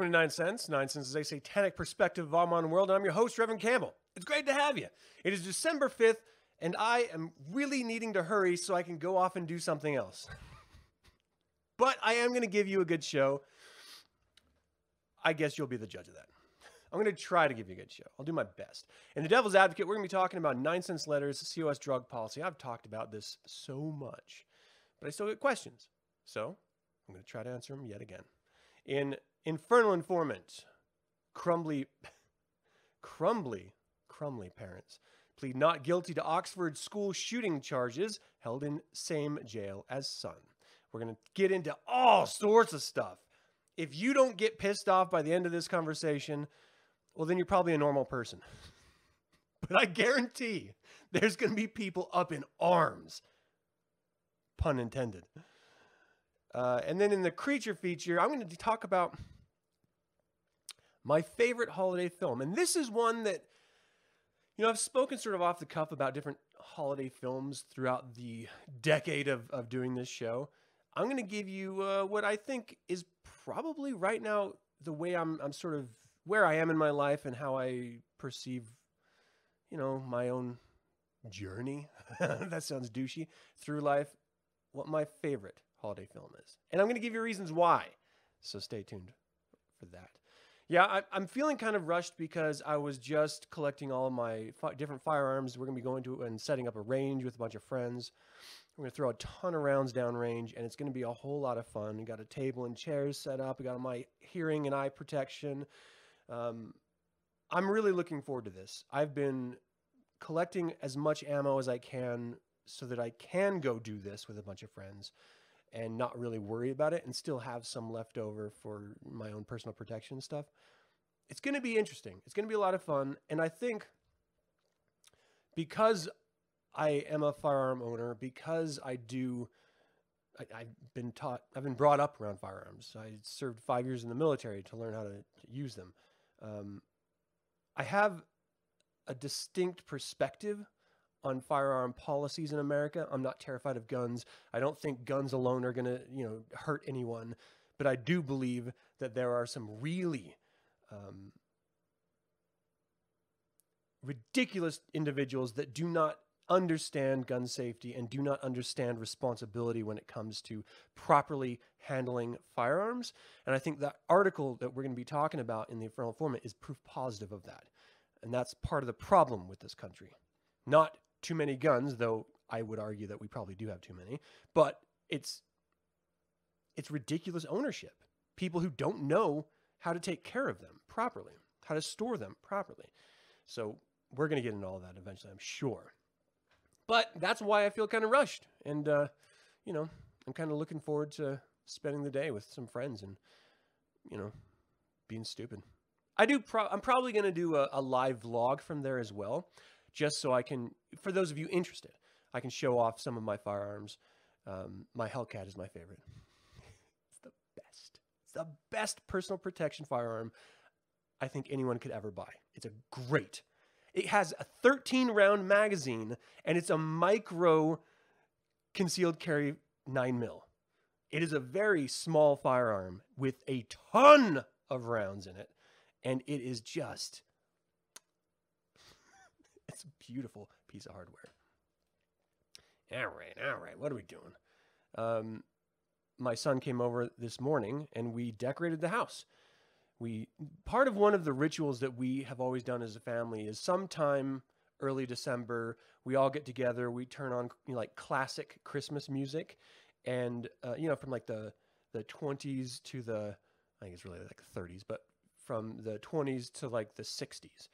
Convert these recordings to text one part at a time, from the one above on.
Welcome to 9sense. Nine Cents is a satanic perspective of our modern world, and I'm your host, Reverend Campbell. It's great to have you. It is December 5th, and I am really needing to hurry so I can go off and do something else. but I am going to give you a good show. I guess you'll be the judge of that. I'm going to try to give you a good show. I'll do my best. In The Devil's Advocate, we're going to be talking about 9sense letters, COS drug policy. I've talked about this so much, but I still get questions. So I'm going to try to answer them yet again. In Infernal Informant, Crumbley, Crumbley, Crumbley parents plead not guilty to Oxford school shooting charges held in same jail as son. We're going to get into all sorts of stuff. If you don't get pissed off by the end of this conversation, well, then you're probably a normal person. but I guarantee there's going to be people up in arms. Pun intended. Uh, and then in the creature feature, I'm going to talk about my favorite holiday film. And this is one that, you know, I've spoken sort of off the cuff about different holiday films throughout the decade of, of doing this show. I'm going to give you uh, what I think is probably right now the way I'm, I'm sort of where I am in my life and how I perceive, you know, my own journey. that sounds douchey through life. What my favorite holiday film is. And I'm going to give you reasons why. So stay tuned for that. Yeah, I, am feeling kind of rushed because I was just collecting all my fi- different firearms. We're going to be going to and setting up a range with a bunch of friends. We're going to throw a ton of rounds down range, and it's going to be a whole lot of fun. We got a table and chairs set up. We got my hearing and eye protection. Um, I'm really looking forward to this. I've been collecting as much ammo as I can so that I can go do this with a bunch of friends and not really worry about it and still have some left over for my own personal protection stuff. It's going to be interesting. It's going to be a lot of fun. And I think because I am a firearm owner, because I do, I, have been taught, I've been brought up around firearms. I served five years in the military to learn how to, to use them. Um, I have a distinct perspective on firearm policies in America. I'm not terrified of guns. I don't think guns alone are going to, you know, hurt anyone. But I do believe that there are some really um, ridiculous individuals that do not understand gun safety and do not understand responsibility when it comes to properly handling firearms. And I think that article that we're going to be talking about in the Infernal Informant is proof positive of that. And that's part of the problem with this country. Not too many guns, though I would argue that we probably do have too many, but it's it's ridiculous ownership. People who don't know how to take care of them properly, how to store them properly. So we're going to get into all that eventually, I'm sure. But that's why I feel kind of rushed. And, uh, you know, I'm kind of looking forward to spending the day with some friends and, you know, being stupid. I do. Pro- I'm probably going to do a, a live vlog from there as well just so I can, for those of you interested, I can show off some of my firearms. Um, my Hellcat is my favorite. it's the best. It's the best personal protection firearm I think anyone could ever buy. It's a great. It has a 13 round magazine and it's a micro concealed carry 9 mil. It is a very small firearm with a ton of rounds in it and it is just it's a beautiful piece of hardware. All right, all right. What are we doing? Um, my son came over this morning and we decorated the house. We part of one of the rituals that we have always done as a family is sometime early December we all get together. We turn on you know, like classic Christmas music, and uh, you know from like the the 20s to the I think it's really like the 30s, but from the 20s to like the 60s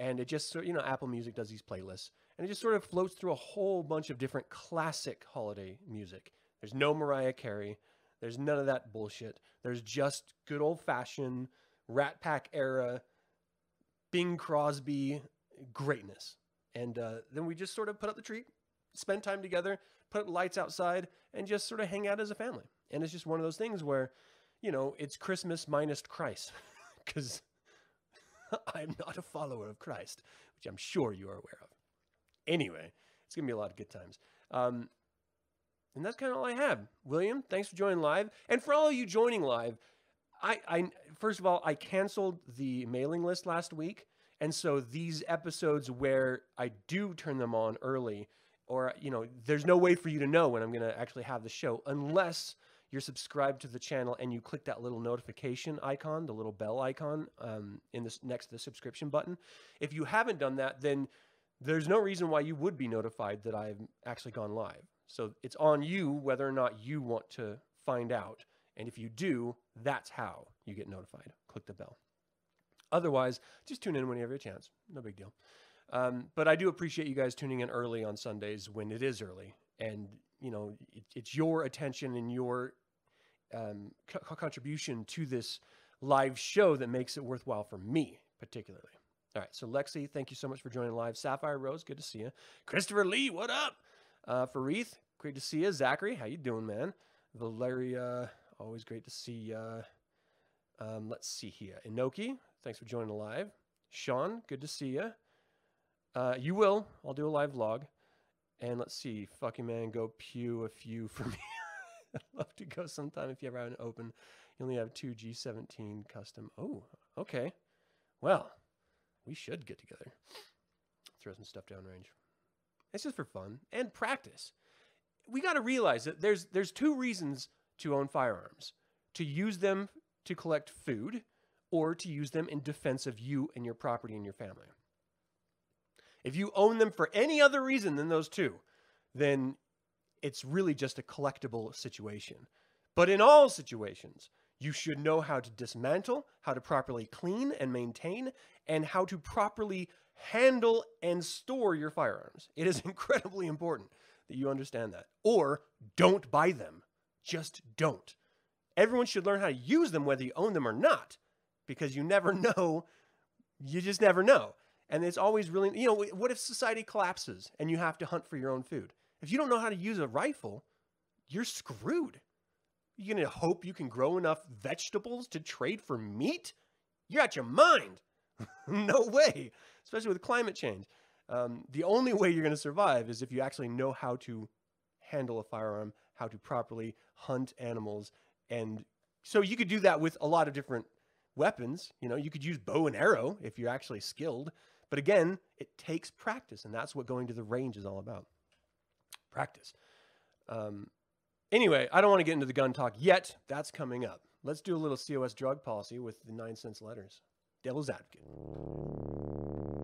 and it just you know Apple Music does these playlists, and it just sort of floats through a whole bunch of different classic holiday music. There's no Mariah Carey, There's none of that bullshit. There's just good old fashioned Rat Pack era Bing Crosby greatness. And uh, then we just sort of put up the tree, spend time together, put lights outside, and just sort of hang out as a family. And it's just one of those things where, you know, it's Christmas minus Christ, because I'm not a follower of Christ, which I'm sure you are aware of. Anyway, it's going to be a lot of good times. Um, and that's kind of all I have. William, thanks for joining live. And for all of you joining live, I, I first of all, I canceled the mailing list last week. And so these episodes where I do turn them on early, or, you know, there's no way for you to know when I'm going to actually have the show unless you're subscribed to the channel and you click that little notification icon, the little bell icon um, in this next to the subscription button. If you haven't done that, then there's no reason why you would be notified that I've actually gone live. So it's on you whether or not you want to find out. And if you do, that's how you get notified. Click the bell. Otherwise, just tune in when you have a chance. No big deal. Um, but I do appreciate you guys tuning in early on Sundays when it is early. And, you know, it, it's your attention and your um, co- contribution to this live show that makes it worthwhile for me, particularly. All right. So, Lexi, thank you so much for joining live. Sapphire Rose, good to see you. Christopher Lee, what up? Uh, Fareeth, great to see you. Zachary, how you doing, man? Valeria, always great to see you. Um, let's see here. Inoki, thanks for joining live. Sean, good to see you. Uh, you will. I'll do a live vlog. And let's see. Fucking man, go pew a few for me. I'd love to go sometime if you ever have an open. You only have two G17 custom. Oh, okay. Well, we should get together. Throw some stuff downrange. It's just for fun and practice. We got to realize that there's there's two reasons to own firearms: to use them to collect food, or to use them in defense of you and your property and your family. If you own them for any other reason than those two, then it's really just a collectible situation. But in all situations, you should know how to dismantle, how to properly clean and maintain, and how to properly handle and store your firearms. It is incredibly important that you understand that. Or don't buy them. Just don't. Everyone should learn how to use them, whether you own them or not, because you never know. You just never know. And it's always really, you know, what if society collapses and you have to hunt for your own food? If you don't know how to use a rifle, you're screwed. You're going to hope you can grow enough vegetables to trade for meat? You're out your mind. no way, especially with climate change. Um, the only way you're going to survive is if you actually know how to handle a firearm, how to properly hunt animals. And so you could do that with a lot of different weapons. You know, you could use bow and arrow if you're actually skilled. But again, it takes practice, and that's what going to the range is all about. Practice. Um, anyway, I don't want to get into the gun talk yet. That's coming up. Let's do a little COS drug policy with the 9sense letters. Devil's advocate.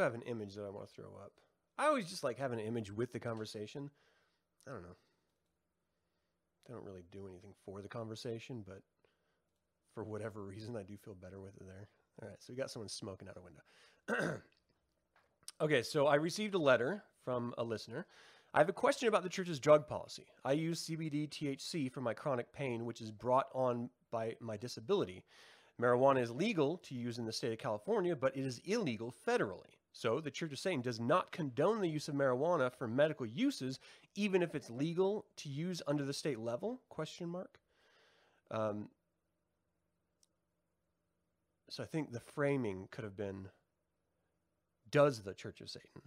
Have an image that I want to throw up. I always just like having an image with the conversation. I don't know. They don't really do anything for the conversation, but for whatever reason, I do feel better with it there. All right, so we got someone smoking out a window. okay, so I received a letter from a listener. I have a question about the church's drug policy. I use CBD THC for my chronic pain, which is brought on by my disability. Marijuana is legal to use in the state of California, but it is illegal federally. So the Church of Satan does not condone the use of marijuana for medical uses, even if it's legal to use under the state level? Question mark. Um, so I think the framing could have been: Does the Church of Satan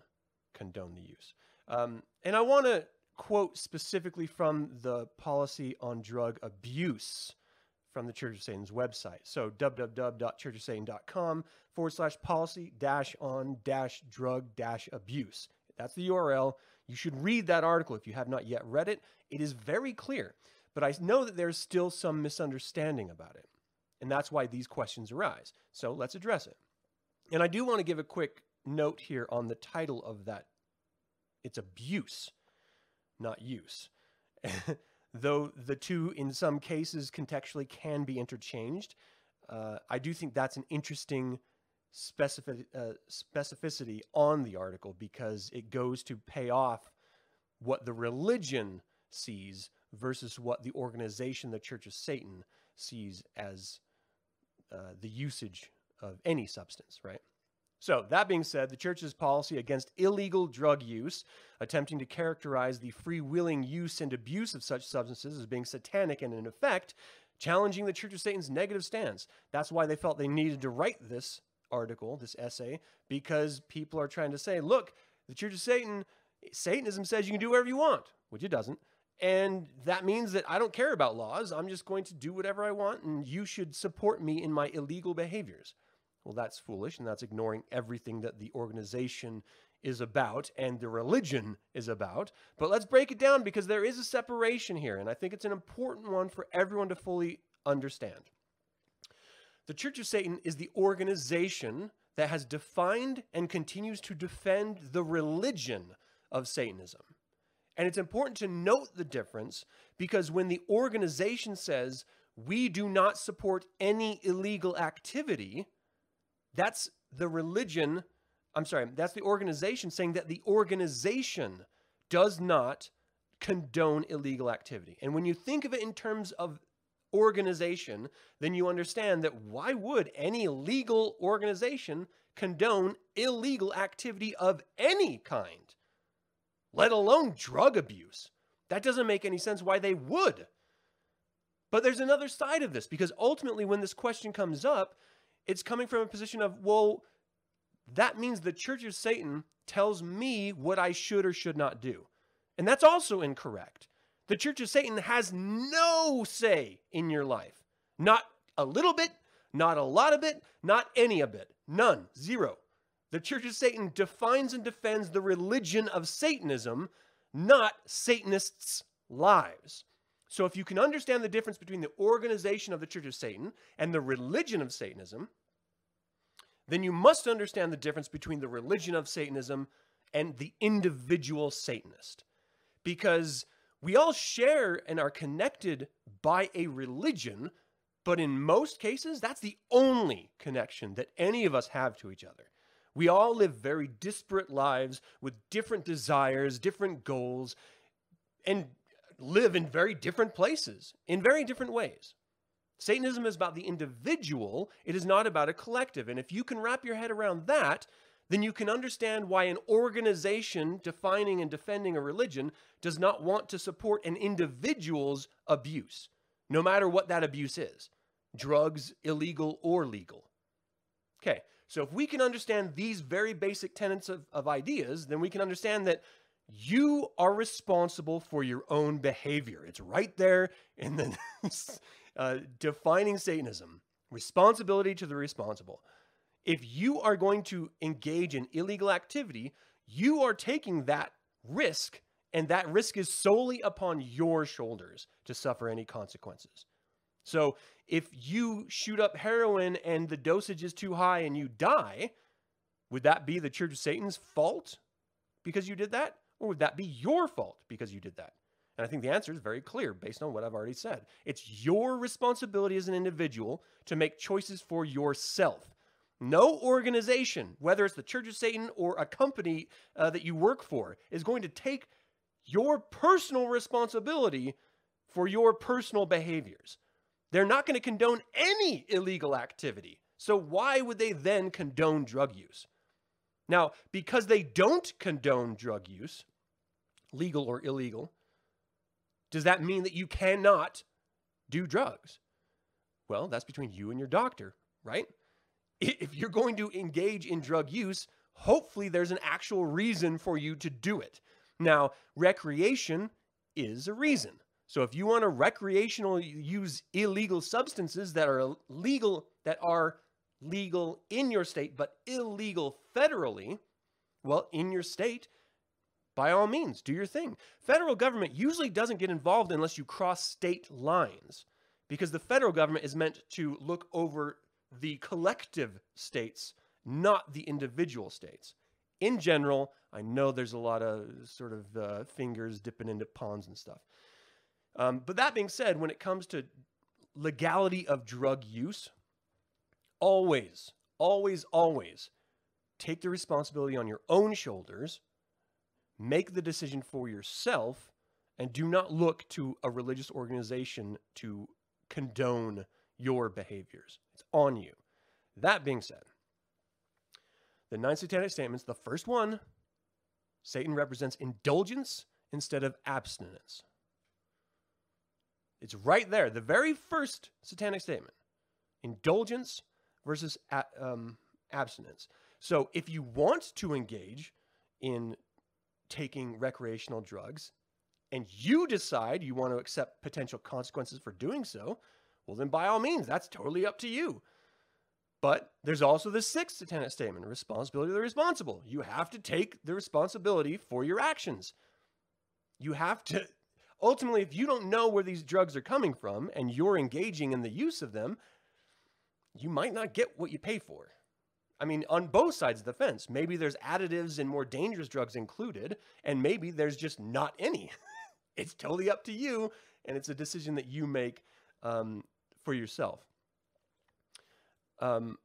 condone the use? Um, and I want to quote specifically from the policy on drug abuse from the Church of Satan's website. So www.churchofsatan.com forward slash policy dash on dash drug dash abuse. That's the URL. You should read that article if you have not yet read it. It is very clear. but I know that there's still some misunderstanding about it. And that's why these questions arise. So let's address it. And I do want to give a quick note here on the title of that. It's abuse, not use. Though the two, in some cases, contextually can be interchanged, uh, I do think that's an interesting specific, uh, specificity on the article because it goes to pay off what the religion sees versus what the organization, the Church of Satan, sees as uh, the usage of any substance, right? So, that being said, the church's policy against illegal drug use, attempting to characterize the free-willing use and abuse of such substances as being satanic and in effect challenging the Church of Satan's negative stance. That's why they felt they needed to write this article, this essay, because people are trying to say, look, the Church of Satan, Satanism says you can do whatever you want, which it doesn't. And that means that I don't care about laws. I'm just going to do whatever I want, and you should support me in my illegal behaviors. Well, that's foolish, and that's ignoring everything that the organization is about and the religion is about. But let's break it down because there is a separation here, and I think it's an important one for everyone to fully understand. The Church of Satan is the organization that has defined and continues to defend the religion of Satanism. And it's important to note the difference because when the organization says, we do not support any illegal activity, that's the religion, I'm sorry, that's the organization saying that the organization does not condone illegal activity. And when you think of it in terms of organization, then you understand that why would any legal organization condone illegal activity of any kind, let alone drug abuse? That doesn't make any sense why they would. But there's another side of this because ultimately, when this question comes up, it's coming from a position of, well, that means the Church of Satan tells me what I should or should not do. And that's also incorrect. The Church of Satan has no say in your life. Not a little bit, not a lot of it, not any of it. None. Zero. The Church of Satan defines and defends the religion of Satanism, not Satanists' lives. So if you can understand the difference between the organization of the Church of Satan and the religion of Satanism, then you must understand the difference between the religion of Satanism and the individual Satanist. Because we all share and are connected by a religion, but in most cases, that's the only connection that any of us have to each other. We all live very disparate lives with different desires, different goals, and live in very different places in very different ways. Satanism is about the individual, it is not about a collective. And if you can wrap your head around that, then you can understand why an organization defining and defending a religion does not want to support an individual's abuse, no matter what that abuse is drugs, illegal or legal. Okay, so if we can understand these very basic tenets of, of ideas, then we can understand that you are responsible for your own behavior. It's right there in the uh, defining Satanism responsibility to the responsible. If you are going to engage in illegal activity, you are taking that risk, and that risk is solely upon your shoulders to suffer any consequences. So if you shoot up heroin and the dosage is too high and you die, would that be the Church of Satan's fault because you did that? Or would that be your fault because you did that? And I think the answer is very clear based on what I've already said. It's your responsibility as an individual to make choices for yourself. No organization, whether it's the Church of Satan or a company uh, that you work for, is going to take your personal responsibility for your personal behaviors. They're not going to condone any illegal activity. So, why would they then condone drug use? Now, because they don't condone drug use, legal or illegal, does that mean that you cannot do drugs? Well, that's between you and your doctor, right? If you're going to engage in drug use, hopefully there's an actual reason for you to do it. Now, recreation is a reason. So if you want to recreational use illegal substances that are legal that are legal in your state but illegal federally, well, in your state, by all means, do your thing. Federal government usually doesn't get involved unless you cross state lines because the federal government is meant to look over the collective states, not the individual states. In general, I know there's a lot of sort of uh, fingers dipping into ponds and stuff. Um, but that being said, when it comes to legality of drug use, always, always, always take the responsibility on your own shoulders, make the decision for yourself, and do not look to a religious organization to condone your behaviors. It's on you. That being said, the nine satanic statements, the first one, Satan represents indulgence instead of abstinence. It's right there, the very first satanic statement indulgence versus um, abstinence. So if you want to engage in taking recreational drugs and you decide you want to accept potential consequences for doing so, well, then by all means, that's totally up to you. But there's also the sixth satanic statement responsibility of the responsible. You have to take the responsibility for your actions. You have to ultimately, if you don't know where these drugs are coming from and you're engaging in the use of them, you might not get what you pay for. I mean, on both sides of the fence, maybe there's additives and more dangerous drugs included, and maybe there's just not any. it's totally up to you, and it's a decision that you make um, for yourself. Um,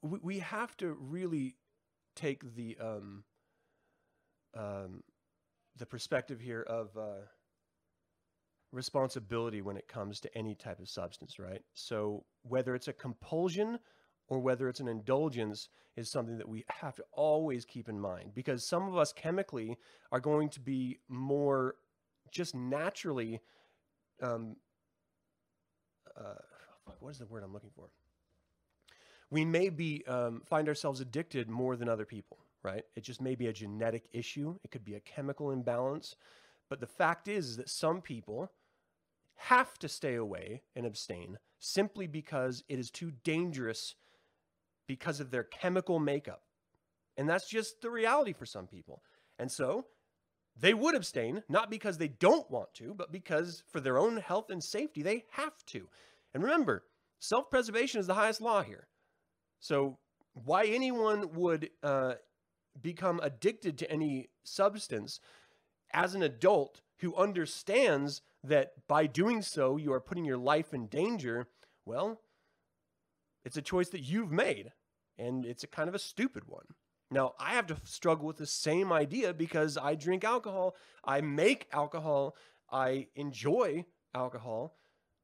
we, we have to really take the um, um, the perspective here of uh, responsibility when it comes to any type of substance, right? So whether it's a compulsion or whether it's an indulgence is something that we have to always keep in mind because some of us chemically are going to be more just naturally um, uh, what is the word I'm looking for? We may be um, find ourselves addicted more than other people, right? It just may be a genetic issue. It could be a chemical imbalance. But the fact is, is that some people have to stay away and abstain simply because it is too dangerous because of their chemical makeup. And that's just the reality for some people. And so they would abstain, not because they don't want to, but because for their own health and safety, they have to. And remember, self preservation is the highest law here. So, why anyone would uh, become addicted to any substance as an adult who understands that by doing so you are putting your life in danger, well, it's a choice that you've made, and it's a kind of a stupid one. Now, I have to struggle with the same idea because I drink alcohol, I make alcohol, I enjoy alcohol,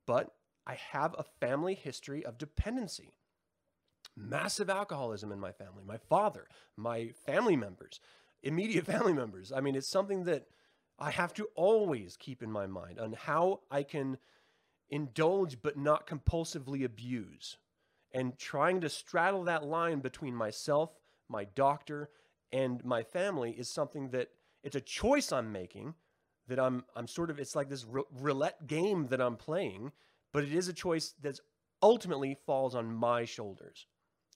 but I have a family history of dependency. Massive alcoholism in my family, my father, my family members, immediate family members. I mean, it's something that I have to always keep in my mind on how I can indulge but not compulsively abuse. And trying to straddle that line between myself, my doctor, and my family is something that it's a choice I'm making that I'm I'm sort of it's like this roulette game that I'm playing, but it is a choice that ultimately falls on my shoulders.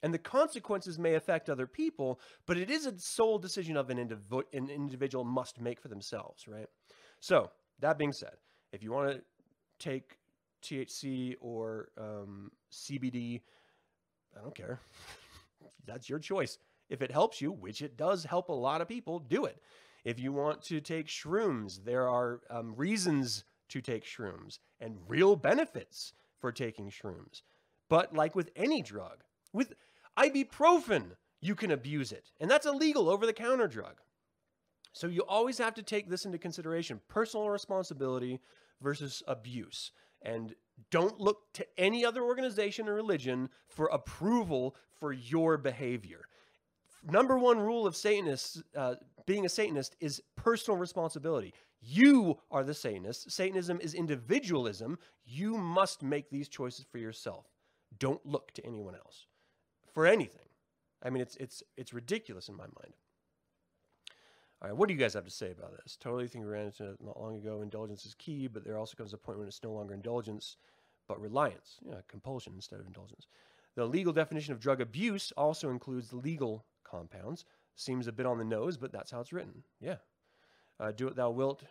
And the consequences may affect other people, but it is a sole decision of an, indiv- an individual must make for themselves, right? So, that being said, if you want to take THC or um, CBD, I don't care. That's your choice. If it helps you, which it does help a lot of people, do it. If you want to take shrooms, there are um, reasons to take shrooms and real benefits for taking shrooms. But like with any drug, with Ibuprofen, you can abuse it. And that's a legal over the counter drug. So you always have to take this into consideration personal responsibility versus abuse. And don't look to any other organization or religion for approval for your behavior. Number one rule of Satanists, uh, being a Satanist, is personal responsibility. You are the Satanist. Satanism is individualism. You must make these choices for yourself. Don't look to anyone else for anything. I mean, it's it's it's ridiculous in my mind. All right, what do you guys have to say about this? Totally think we ran into it not long ago. Indulgence is key, but there also comes a point when it's no longer indulgence, but reliance, you know, compulsion instead of indulgence. The legal definition of drug abuse also includes legal compounds. Seems a bit on the nose, but that's how it's written. Yeah. Uh, do what thou wilt,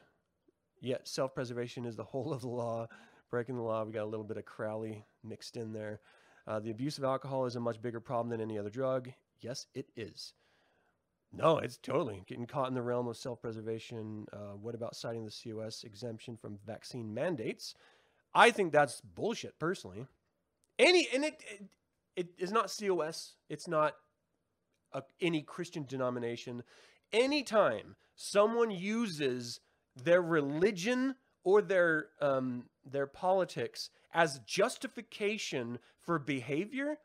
yet self preservation is the whole of the law. Breaking the law, we got a little bit of Crowley mixed in there. Uh, the abuse of alcohol is a much bigger problem than any other drug. Yes, it is. No, it's totally getting caught in the realm of self preservation. Uh, what about citing the COS exemption from vaccine mandates? I think that's bullshit, personally. Any, and it, it, it is not COS, it's not a, any Christian denomination. Anytime someone uses their religion or their um, their politics as justification for behavior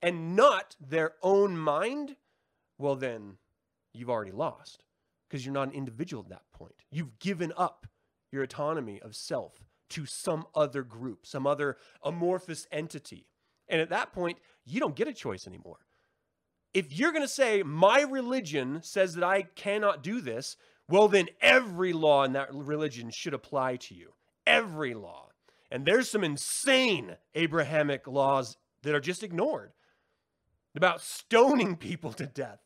and not their own mind, well then you've already lost because you're not an individual at that point. You've given up your autonomy of self to some other group, some other amorphous entity. And at that point, you don't get a choice anymore. If you're going to say, my religion says that I cannot do this, well, then every law in that religion should apply to you. Every law. And there's some insane Abrahamic laws that are just ignored about stoning people to death,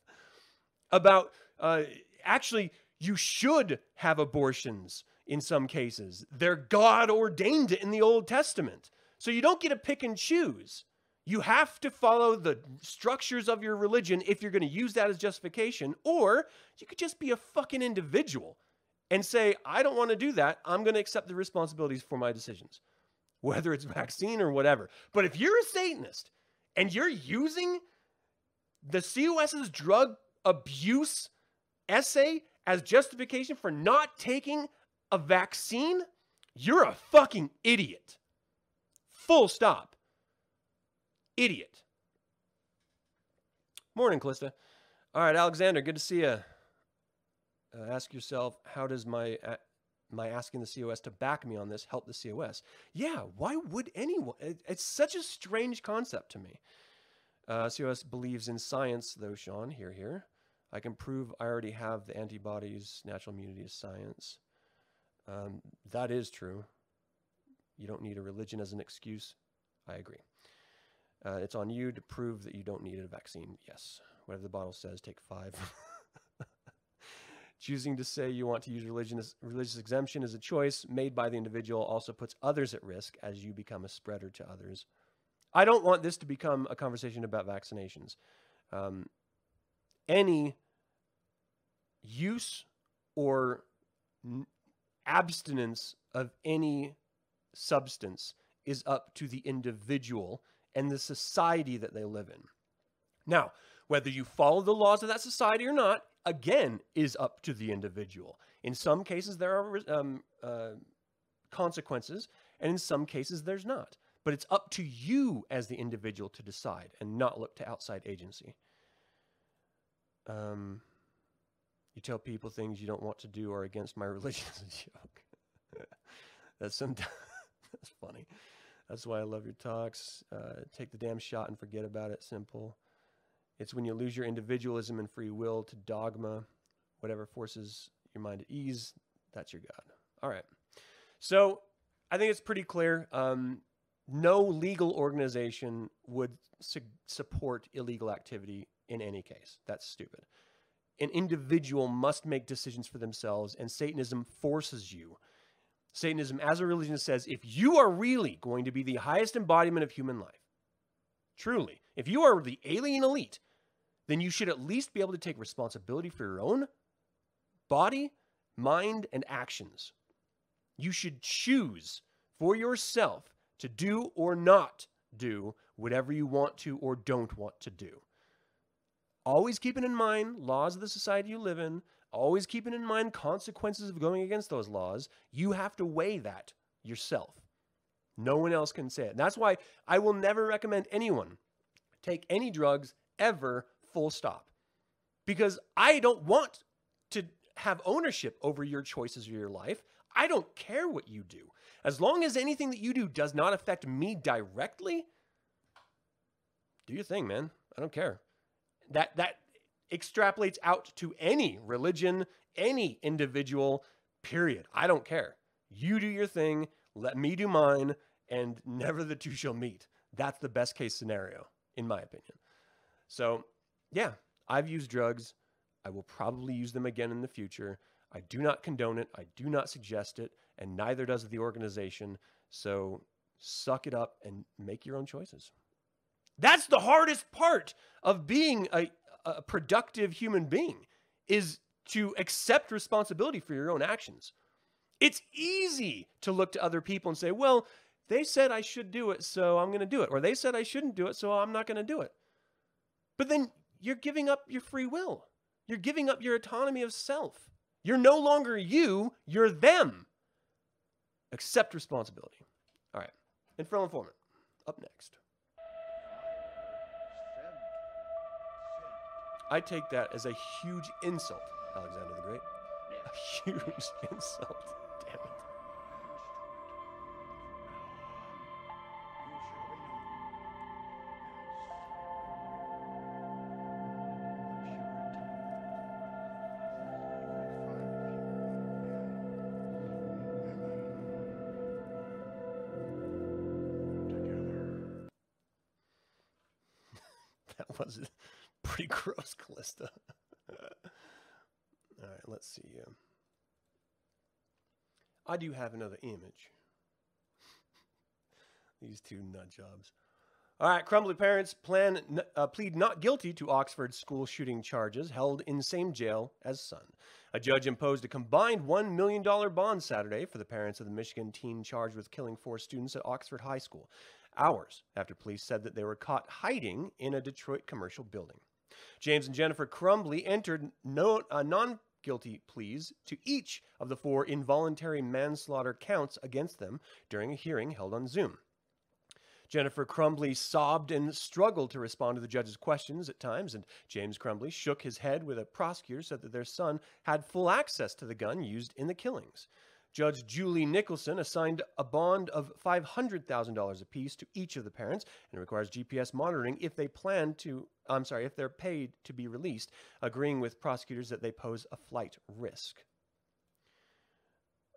about uh, actually, you should have abortions in some cases. They're God ordained it in the Old Testament. So you don't get to pick and choose. You have to follow the structures of your religion if you're going to use that as justification, or you could just be a fucking individual and say, I don't want to do that. I'm going to accept the responsibilities for my decisions, whether it's vaccine or whatever. But if you're a Satanist and you're using the COS's drug abuse essay as justification for not taking a vaccine, you're a fucking idiot. Full stop. Idiot. Morning, Calista. All right, Alexander, good to see you. Uh, ask yourself, how does my uh, my asking the COS to back me on this help the COS? Yeah, why would anyone? It, it's such a strange concept to me. Uh, COS believes in science, though, Sean. Here, here. I can prove I already have the antibodies, natural immunity is science. Um, that is true. You don't need a religion as an excuse. I agree. Uh, it's on you to prove that you don't need a vaccine. Yes. Whatever the bottle says, take five. Choosing to say you want to use religion as, religious exemption is a choice made by the individual, also puts others at risk as you become a spreader to others. I don't want this to become a conversation about vaccinations. Um, any use or abstinence of any substance is up to the individual and the society that they live in. Now, whether you follow the laws of that society or not, again, is up to the individual. In some cases, there are um, uh, consequences, and in some cases, there's not. But it's up to you as the individual to decide and not look to outside agency. Um, you tell people things you don't want to do or against my religion a joke. that's sometimes that's funny. That's why I love your talks. Uh, take the damn shot and forget about it. Simple. It's when you lose your individualism and free will to dogma, whatever forces your mind at ease, that's your God. All right. So I think it's pretty clear. Um, no legal organization would su- support illegal activity in any case. That's stupid. An individual must make decisions for themselves, and Satanism forces you. Satanism, as a religion, says if you are really going to be the highest embodiment of human life, truly, if you are the alien elite, then you should at least be able to take responsibility for your own body, mind, and actions. You should choose for yourself to do or not do whatever you want to or don't want to do. Always keeping in mind laws of the society you live in, always keeping in mind consequences of going against those laws. You have to weigh that yourself. No one else can say it. And that's why I will never recommend anyone take any drugs ever, full stop. Because I don't want to have ownership over your choices or your life. I don't care what you do. As long as anything that you do does not affect me directly, do your thing, man. I don't care. That that extrapolates out to any religion, any individual, period. I don't care. You do your thing, let me do mine, and never the two shall meet. That's the best case scenario, in my opinion. So, yeah, I've used drugs. I will probably use them again in the future. I do not condone it. I do not suggest it, and neither does the organization. So suck it up and make your own choices. That's the hardest part of being a, a productive human being is to accept responsibility for your own actions. It's easy to look to other people and say, well, they said I should do it, so I'm going to do it. Or they said I shouldn't do it, so I'm not going to do it. But then you're giving up your free will. You're giving up your autonomy of self. You're no longer you, you're them. Accept responsibility. All right. Infernal Informant, up next. I take that as a huge insult, Alexander the Great. A huge insult. I do have another image. These two nut jobs. All right, Crumbley parents plan uh, plead not guilty to Oxford school shooting charges, held in same jail as son. A judge imposed a combined $1 million bond Saturday for the parents of the Michigan teen charged with killing four students at Oxford High School, hours after police said that they were caught hiding in a Detroit commercial building. James and Jennifer Crumbley entered no, uh, non guilty pleas to each of the four involuntary manslaughter counts against them during a hearing held on Zoom. Jennifer Crumbley sobbed and struggled to respond to the judge's questions at times, and James Crumbley shook his head with a prosecutor said that their son had full access to the gun used in the killings. Judge Julie Nicholson assigned a bond of $500,000 apiece to each of the parents and requires GPS monitoring if they plan to, I'm sorry, if they're paid to be released, agreeing with prosecutors that they pose a flight risk.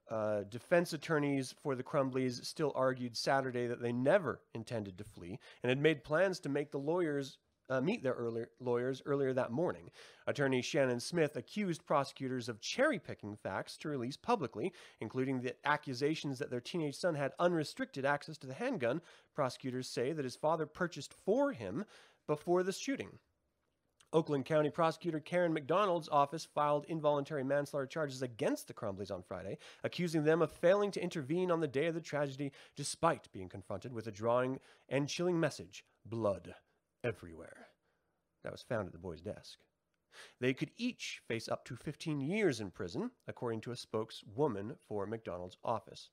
Uh, defense attorneys for the Crumbleys still argued Saturday that they never intended to flee and had made plans to make the lawyers uh, meet their earlier, lawyers earlier that morning. Attorney Shannon Smith accused prosecutors of cherry picking facts to release publicly, including the accusations that their teenage son had unrestricted access to the handgun. Prosecutors say that his father purchased for him before the shooting. Oakland County Prosecutor Karen McDonald's office filed involuntary manslaughter charges against the Crumbleys on Friday, accusing them of failing to intervene on the day of the tragedy despite being confronted with a drawing and chilling message blood everywhere. That was found at the boy's desk. They could each face up to 15 years in prison, according to a spokeswoman for McDonald's office.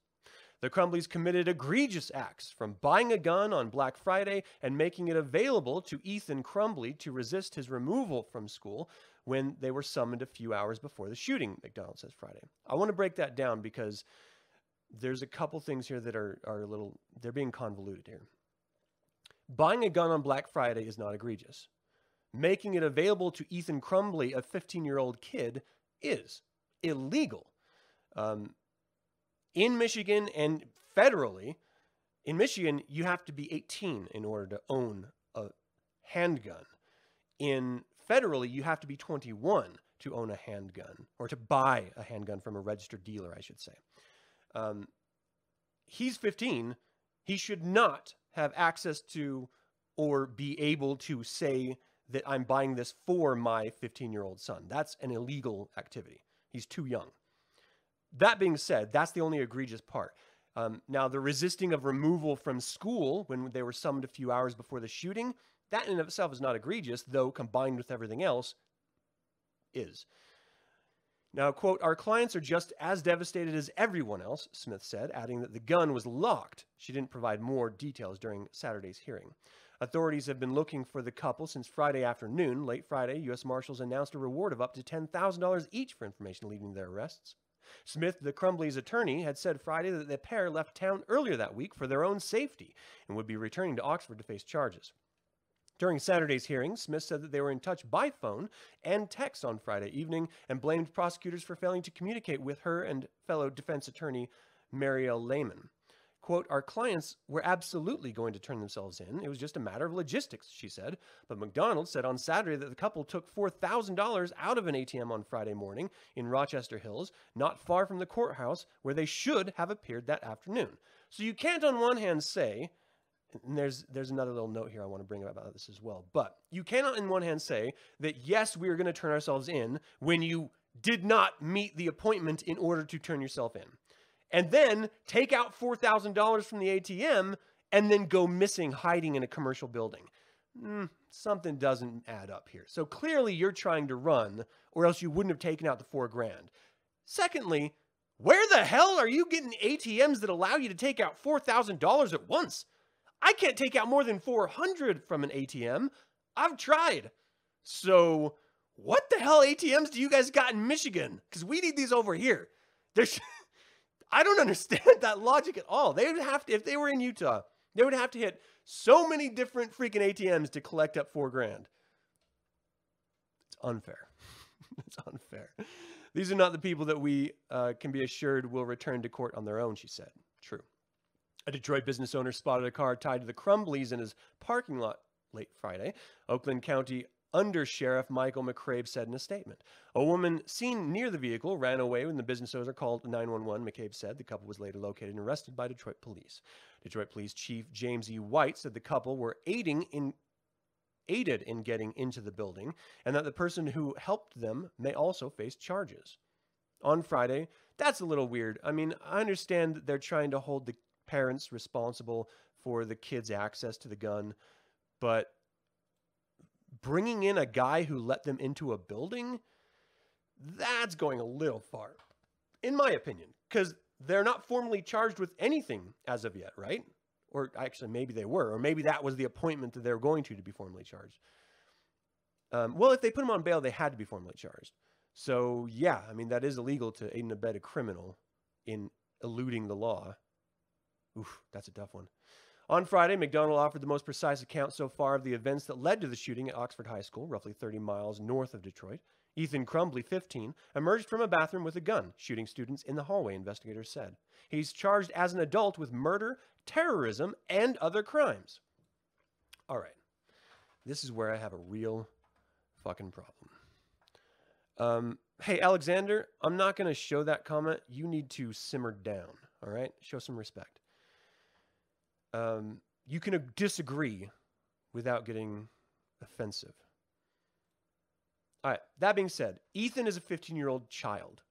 The Crumbleys committed egregious acts, from buying a gun on Black Friday and making it available to Ethan Crumbley to resist his removal from school when they were summoned a few hours before the shooting, McDonald says Friday. I want to break that down because there's a couple things here that are, are a little, they're being convoluted here. Buying a gun on Black Friday is not egregious. Making it available to Ethan Crumbley, a 15 year old kid, is illegal. Um, in Michigan and federally, in Michigan, you have to be 18 in order to own a handgun. In federally, you have to be 21 to own a handgun or to buy a handgun from a registered dealer, I should say. Um, he's 15. He should not have access to or be able to say that I'm buying this for my 15 year old son. That's an illegal activity. He's too young. That being said, that's the only egregious part. Um, now, the resisting of removal from school when they were summoned a few hours before the shooting, that in and of itself is not egregious, though combined with everything else, is. Now, quote, our clients are just as devastated as everyone else, Smith said, adding that the gun was locked. She didn't provide more details during Saturday's hearing. Authorities have been looking for the couple since Friday afternoon. Late Friday, U.S. Marshals announced a reward of up to $10,000 each for information leading to their arrests. Smith, the Crumbley's attorney, had said Friday that the pair left town earlier that week for their own safety and would be returning to Oxford to face charges. During Saturday's hearing, Smith said that they were in touch by phone and text on Friday evening and blamed prosecutors for failing to communicate with her and fellow defense attorney Marielle Lehman. Quote, our clients were absolutely going to turn themselves in. It was just a matter of logistics, she said. But McDonald said on Saturday that the couple took $4,000 out of an ATM on Friday morning in Rochester Hills, not far from the courthouse where they should have appeared that afternoon. So you can't, on one hand, say, and there's there's another little note here I want to bring up about this as well. But you cannot, in one hand, say that yes, we are going to turn ourselves in when you did not meet the appointment in order to turn yourself in, and then take out four thousand dollars from the ATM and then go missing, hiding in a commercial building. Mm, something doesn't add up here. So clearly, you're trying to run, or else you wouldn't have taken out the four grand. Secondly, where the hell are you getting ATMs that allow you to take out four thousand dollars at once? I can't take out more than 400 from an ATM. I've tried. So, what the hell ATMs do you guys got in Michigan? Because we need these over here. There's, I don't understand that logic at all. They would have to, if they were in Utah, they would have to hit so many different freaking ATMs to collect up four grand. It's unfair. it's unfair. These are not the people that we uh, can be assured will return to court on their own, she said. True. A Detroit business owner spotted a car tied to the Crumbleys in his parking lot late Friday. Oakland County Under Sheriff Michael McCabe said in a statement. A woman seen near the vehicle ran away when the business owner called 911. McCabe said the couple was later located and arrested by Detroit police. Detroit Police Chief James E. White said the couple were aiding in aided in getting into the building and that the person who helped them may also face charges. On Friday, that's a little weird. I mean, I understand that they're trying to hold the parents responsible for the kids' access to the gun, but bringing in a guy who let them into a building, that's going a little far, in my opinion, because they're not formally charged with anything as of yet, right? Or actually, maybe they were, or maybe that was the appointment that they were going to to be formally charged. Um, well, if they put them on bail, they had to be formally charged. So yeah, I mean that is illegal to aid and abet a criminal in eluding the law. Oof, that's a tough one. On Friday, McDonald offered the most precise account so far of the events that led to the shooting at Oxford High School, roughly 30 miles north of Detroit. Ethan Crumbley, 15, emerged from a bathroom with a gun, shooting students in the hallway, investigators said. He's charged as an adult with murder, terrorism, and other crimes. All right. This is where I have a real fucking problem. Um, hey, Alexander, I'm not going to show that comment. You need to simmer down. All right? Show some respect um, you can disagree without getting offensive. All right, that being said, Ethan is a 15 year old child.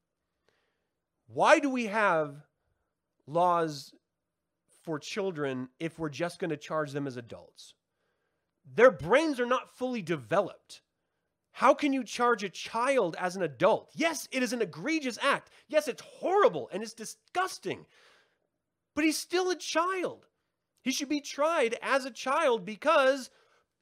Why do we have laws for children if we're just going to charge them as adults? Their brains are not fully developed. How can you charge a child as an adult? Yes, it is an egregious act. Yes, it's horrible and it's disgusting. But he's still a child. He should be tried as a child because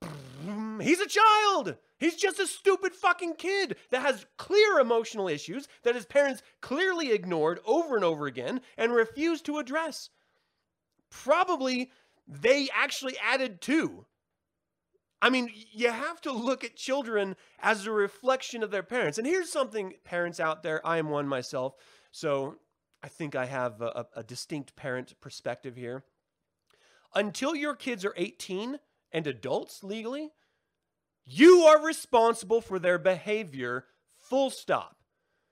he's a child. He's just a stupid fucking kid that has clear emotional issues that his parents clearly ignored over and over again and refused to address. Probably they actually added to. I mean, you have to look at children as a reflection of their parents. And here's something, parents out there, I am one myself, so I think I have a, a distinct parent perspective here until your kids are 18 and adults legally, you are responsible for their behavior, full stop.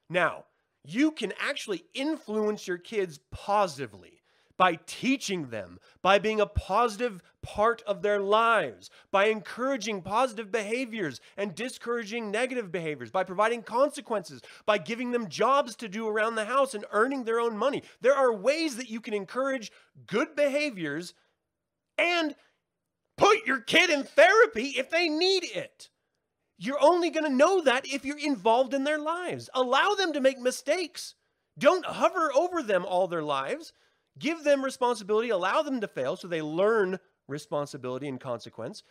Now, you can actually influence your kids positively by teaching them, by being a positive part of their lives, by encouraging positive behaviors and discouraging negative behaviors, by providing consequences, by giving them jobs to do around the house and earning their own money. There are ways that you can encourage good behaviors and put your kid in therapy if they need it. You're only going to know that if you're involved in their lives. Allow them to make mistakes. Don't hover over them all their lives. Give them responsibility, allow them to fail so they learn responsibility and consequence.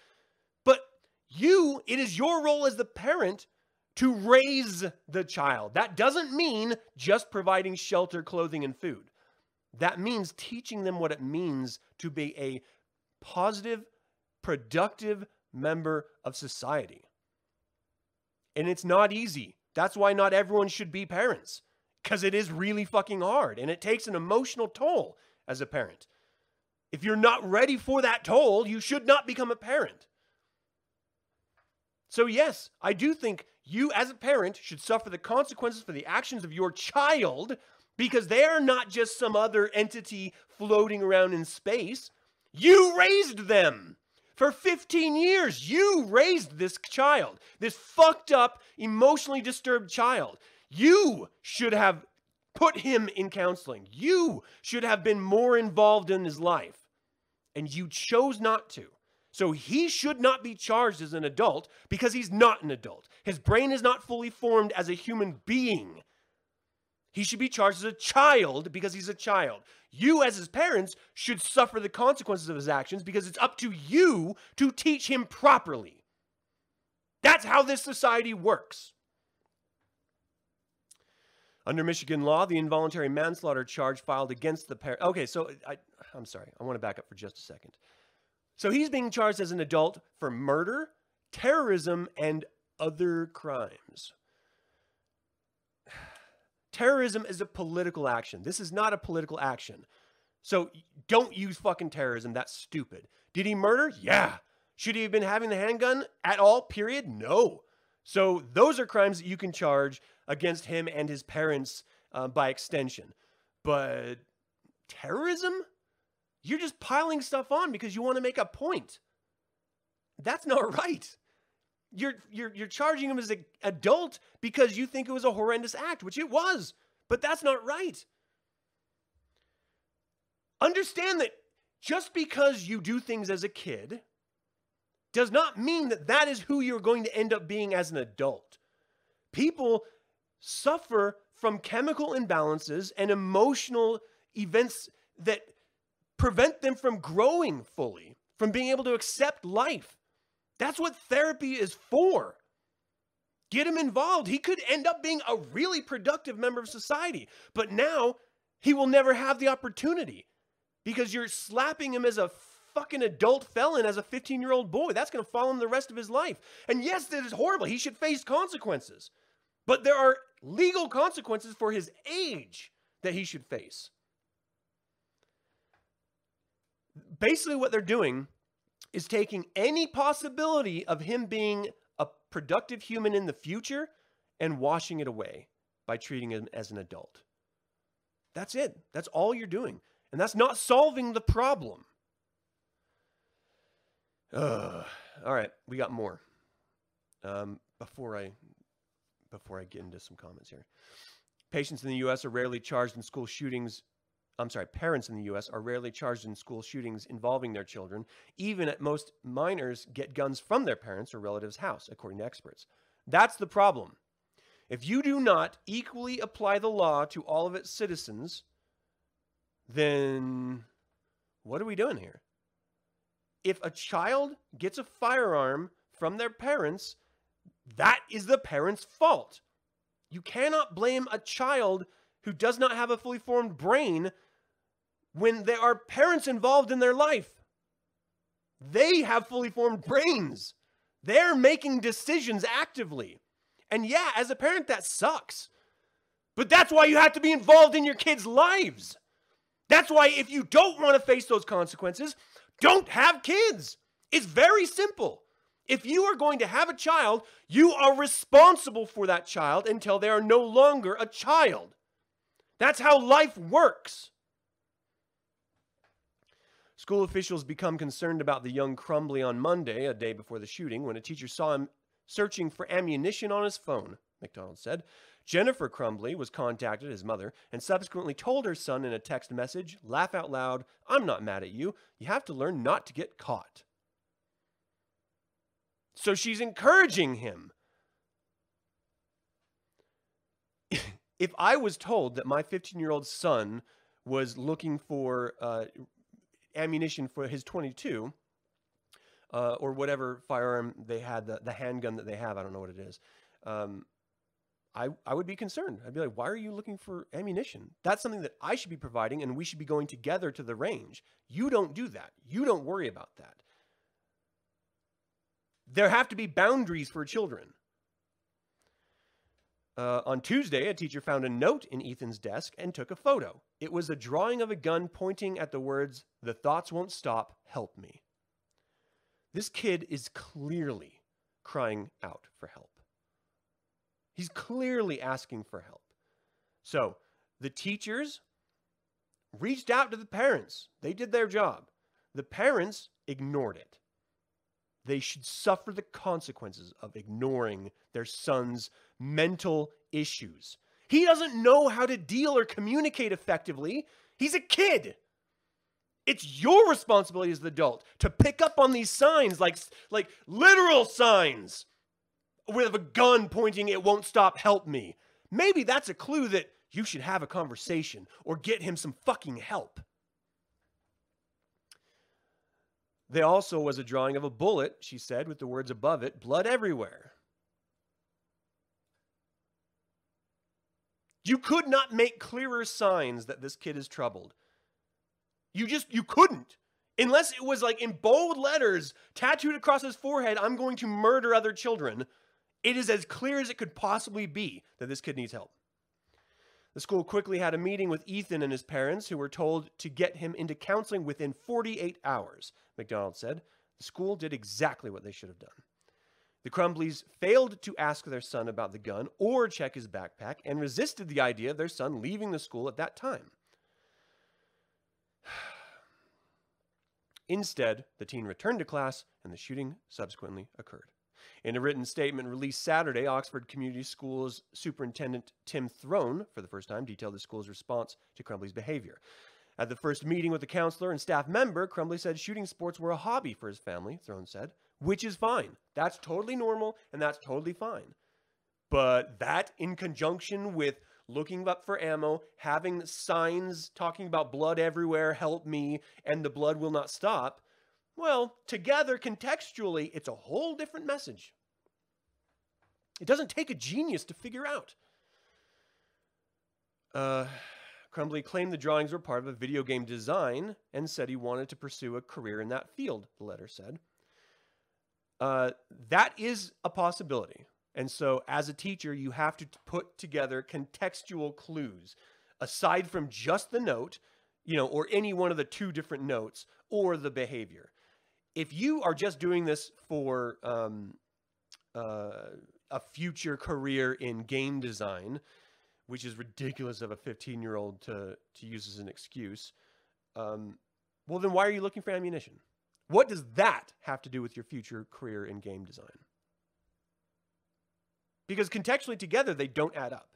But you, it is your role as the parent to raise the child. That doesn't mean just providing shelter, clothing, and food. That means teaching them what it means to be a positive, productive member of society. And it's not easy. That's why not everyone should be parents, because it is really fucking hard and it takes an emotional toll as a parent. If you're not ready for that toll, you should not become a parent. So, yes, I do think you as a parent should suffer the consequences for the actions of your child because they are not just some other entity floating around in space. You raised them. For 15 years, you raised this child, this fucked up, emotionally disturbed child. You should have put him in counseling. You should have been more involved in his life. And you chose not to. So he should not be charged as an adult because he's not an adult. His brain is not fully formed as a human being. He should be charged as a child because he's a child. You, as his parents, should suffer the consequences of his actions because it's up to you to teach him properly. That's how this society works. Under Michigan law, the involuntary manslaughter charge filed against the parent. Okay, so I, I'm sorry. I want to back up for just a second. So he's being charged as an adult for murder, terrorism, and other crimes. Terrorism is a political action. This is not a political action. So don't use fucking terrorism. That's stupid. Did he murder? Yeah. Should he have been having the handgun at all? Period? No. So those are crimes that you can charge against him and his parents uh, by extension. But terrorism? You're just piling stuff on because you want to make a point. That's not right. You're you're you're charging him as an adult because you think it was a horrendous act, which it was. But that's not right. Understand that just because you do things as a kid does not mean that that is who you're going to end up being as an adult. People suffer from chemical imbalances and emotional events that prevent them from growing fully, from being able to accept life. That's what therapy is for. Get him involved. He could end up being a really productive member of society, but now he will never have the opportunity because you're slapping him as a fucking adult felon as a 15 year old boy. That's going to follow him the rest of his life. And yes, that is horrible. He should face consequences, but there are legal consequences for his age that he should face. Basically, what they're doing is taking any possibility of him being a productive human in the future and washing it away by treating him as an adult. That's it. That's all you're doing. And that's not solving the problem. Uh, all right, we got more. Um, before I before I get into some comments here. Patients in the US are rarely charged in school shootings I'm sorry, parents in the US are rarely charged in school shootings involving their children. Even at most minors get guns from their parents or relatives' house, according to experts. That's the problem. If you do not equally apply the law to all of its citizens, then what are we doing here? If a child gets a firearm from their parents, that is the parent's fault. You cannot blame a child who does not have a fully formed brain when there are parents involved in their life. They have fully formed brains. They're making decisions actively. And yeah, as a parent, that sucks. But that's why you have to be involved in your kids' lives. That's why if you don't want to face those consequences, don't have kids. It's very simple. If you are going to have a child, you are responsible for that child until they are no longer a child. That's how life works. School officials become concerned about the young Crumbley on Monday, a day before the shooting, when a teacher saw him searching for ammunition on his phone, McDonald said. Jennifer Crumbley was contacted, his mother, and subsequently told her son in a text message, laugh out loud, I'm not mad at you. You have to learn not to get caught. So she's encouraging him. if I was told that my 15 year old son was looking for uh, ammunition for his 22 uh, or whatever firearm they had, the, the handgun that they have. I don't know what it is. Um, I, I would be concerned. I'd be like, why are you looking for ammunition? That's something that I should be providing, and we should be going together to the range. You don't do that. You don't worry about that. There have to be boundaries for children. Uh, on Tuesday, a teacher found a note in Ethan's desk and took a photo. It was a drawing of a gun pointing at the words, The thoughts won't stop, help me. This kid is clearly crying out for help. He's clearly asking for help. So the teachers reached out to the parents. They did their job. The parents ignored it. They should suffer the consequences of ignoring their son's mental issues. He doesn't know how to deal or communicate effectively. He's a kid. It's your responsibility as the adult to pick up on these signs like like literal signs with a gun pointing it won't stop help me. Maybe that's a clue that you should have a conversation or get him some fucking help. There also was a drawing of a bullet, she said, with the words above it, blood everywhere. You could not make clearer signs that this kid is troubled. You just, you couldn't. Unless it was like in bold letters tattooed across his forehead, I'm going to murder other children. It is as clear as it could possibly be that this kid needs help. The school quickly had a meeting with Ethan and his parents, who were told to get him into counseling within 48 hours. McDonald said the school did exactly what they should have done. The Crumbleys failed to ask their son about the gun or check his backpack and resisted the idea of their son leaving the school at that time. Instead, the teen returned to class and the shooting subsequently occurred. In a written statement released Saturday, Oxford Community Schools Superintendent Tim Throne, for the first time, detailed the school's response to Crumbley's behavior. At the first meeting with the counselor and staff member, Crumbley said shooting sports were a hobby for his family, Throne said, which is fine. That's totally normal and that's totally fine. But that, in conjunction with looking up for ammo, having signs talking about blood everywhere, help me, and the blood will not stop, well, together, contextually, it's a whole different message. It doesn't take a genius to figure out. Uh, Crumbley claimed the drawings were part of a video game design and said he wanted to pursue a career in that field, the letter said. Uh, that is a possibility. And so, as a teacher, you have to put together contextual clues aside from just the note, you know, or any one of the two different notes or the behavior if you are just doing this for um, uh, a future career in game design, which is ridiculous of a 15 year old to, to use as an excuse, um, well, then why are you looking for ammunition? What does that have to do with your future career in game design? Because contextually together, they don't add up.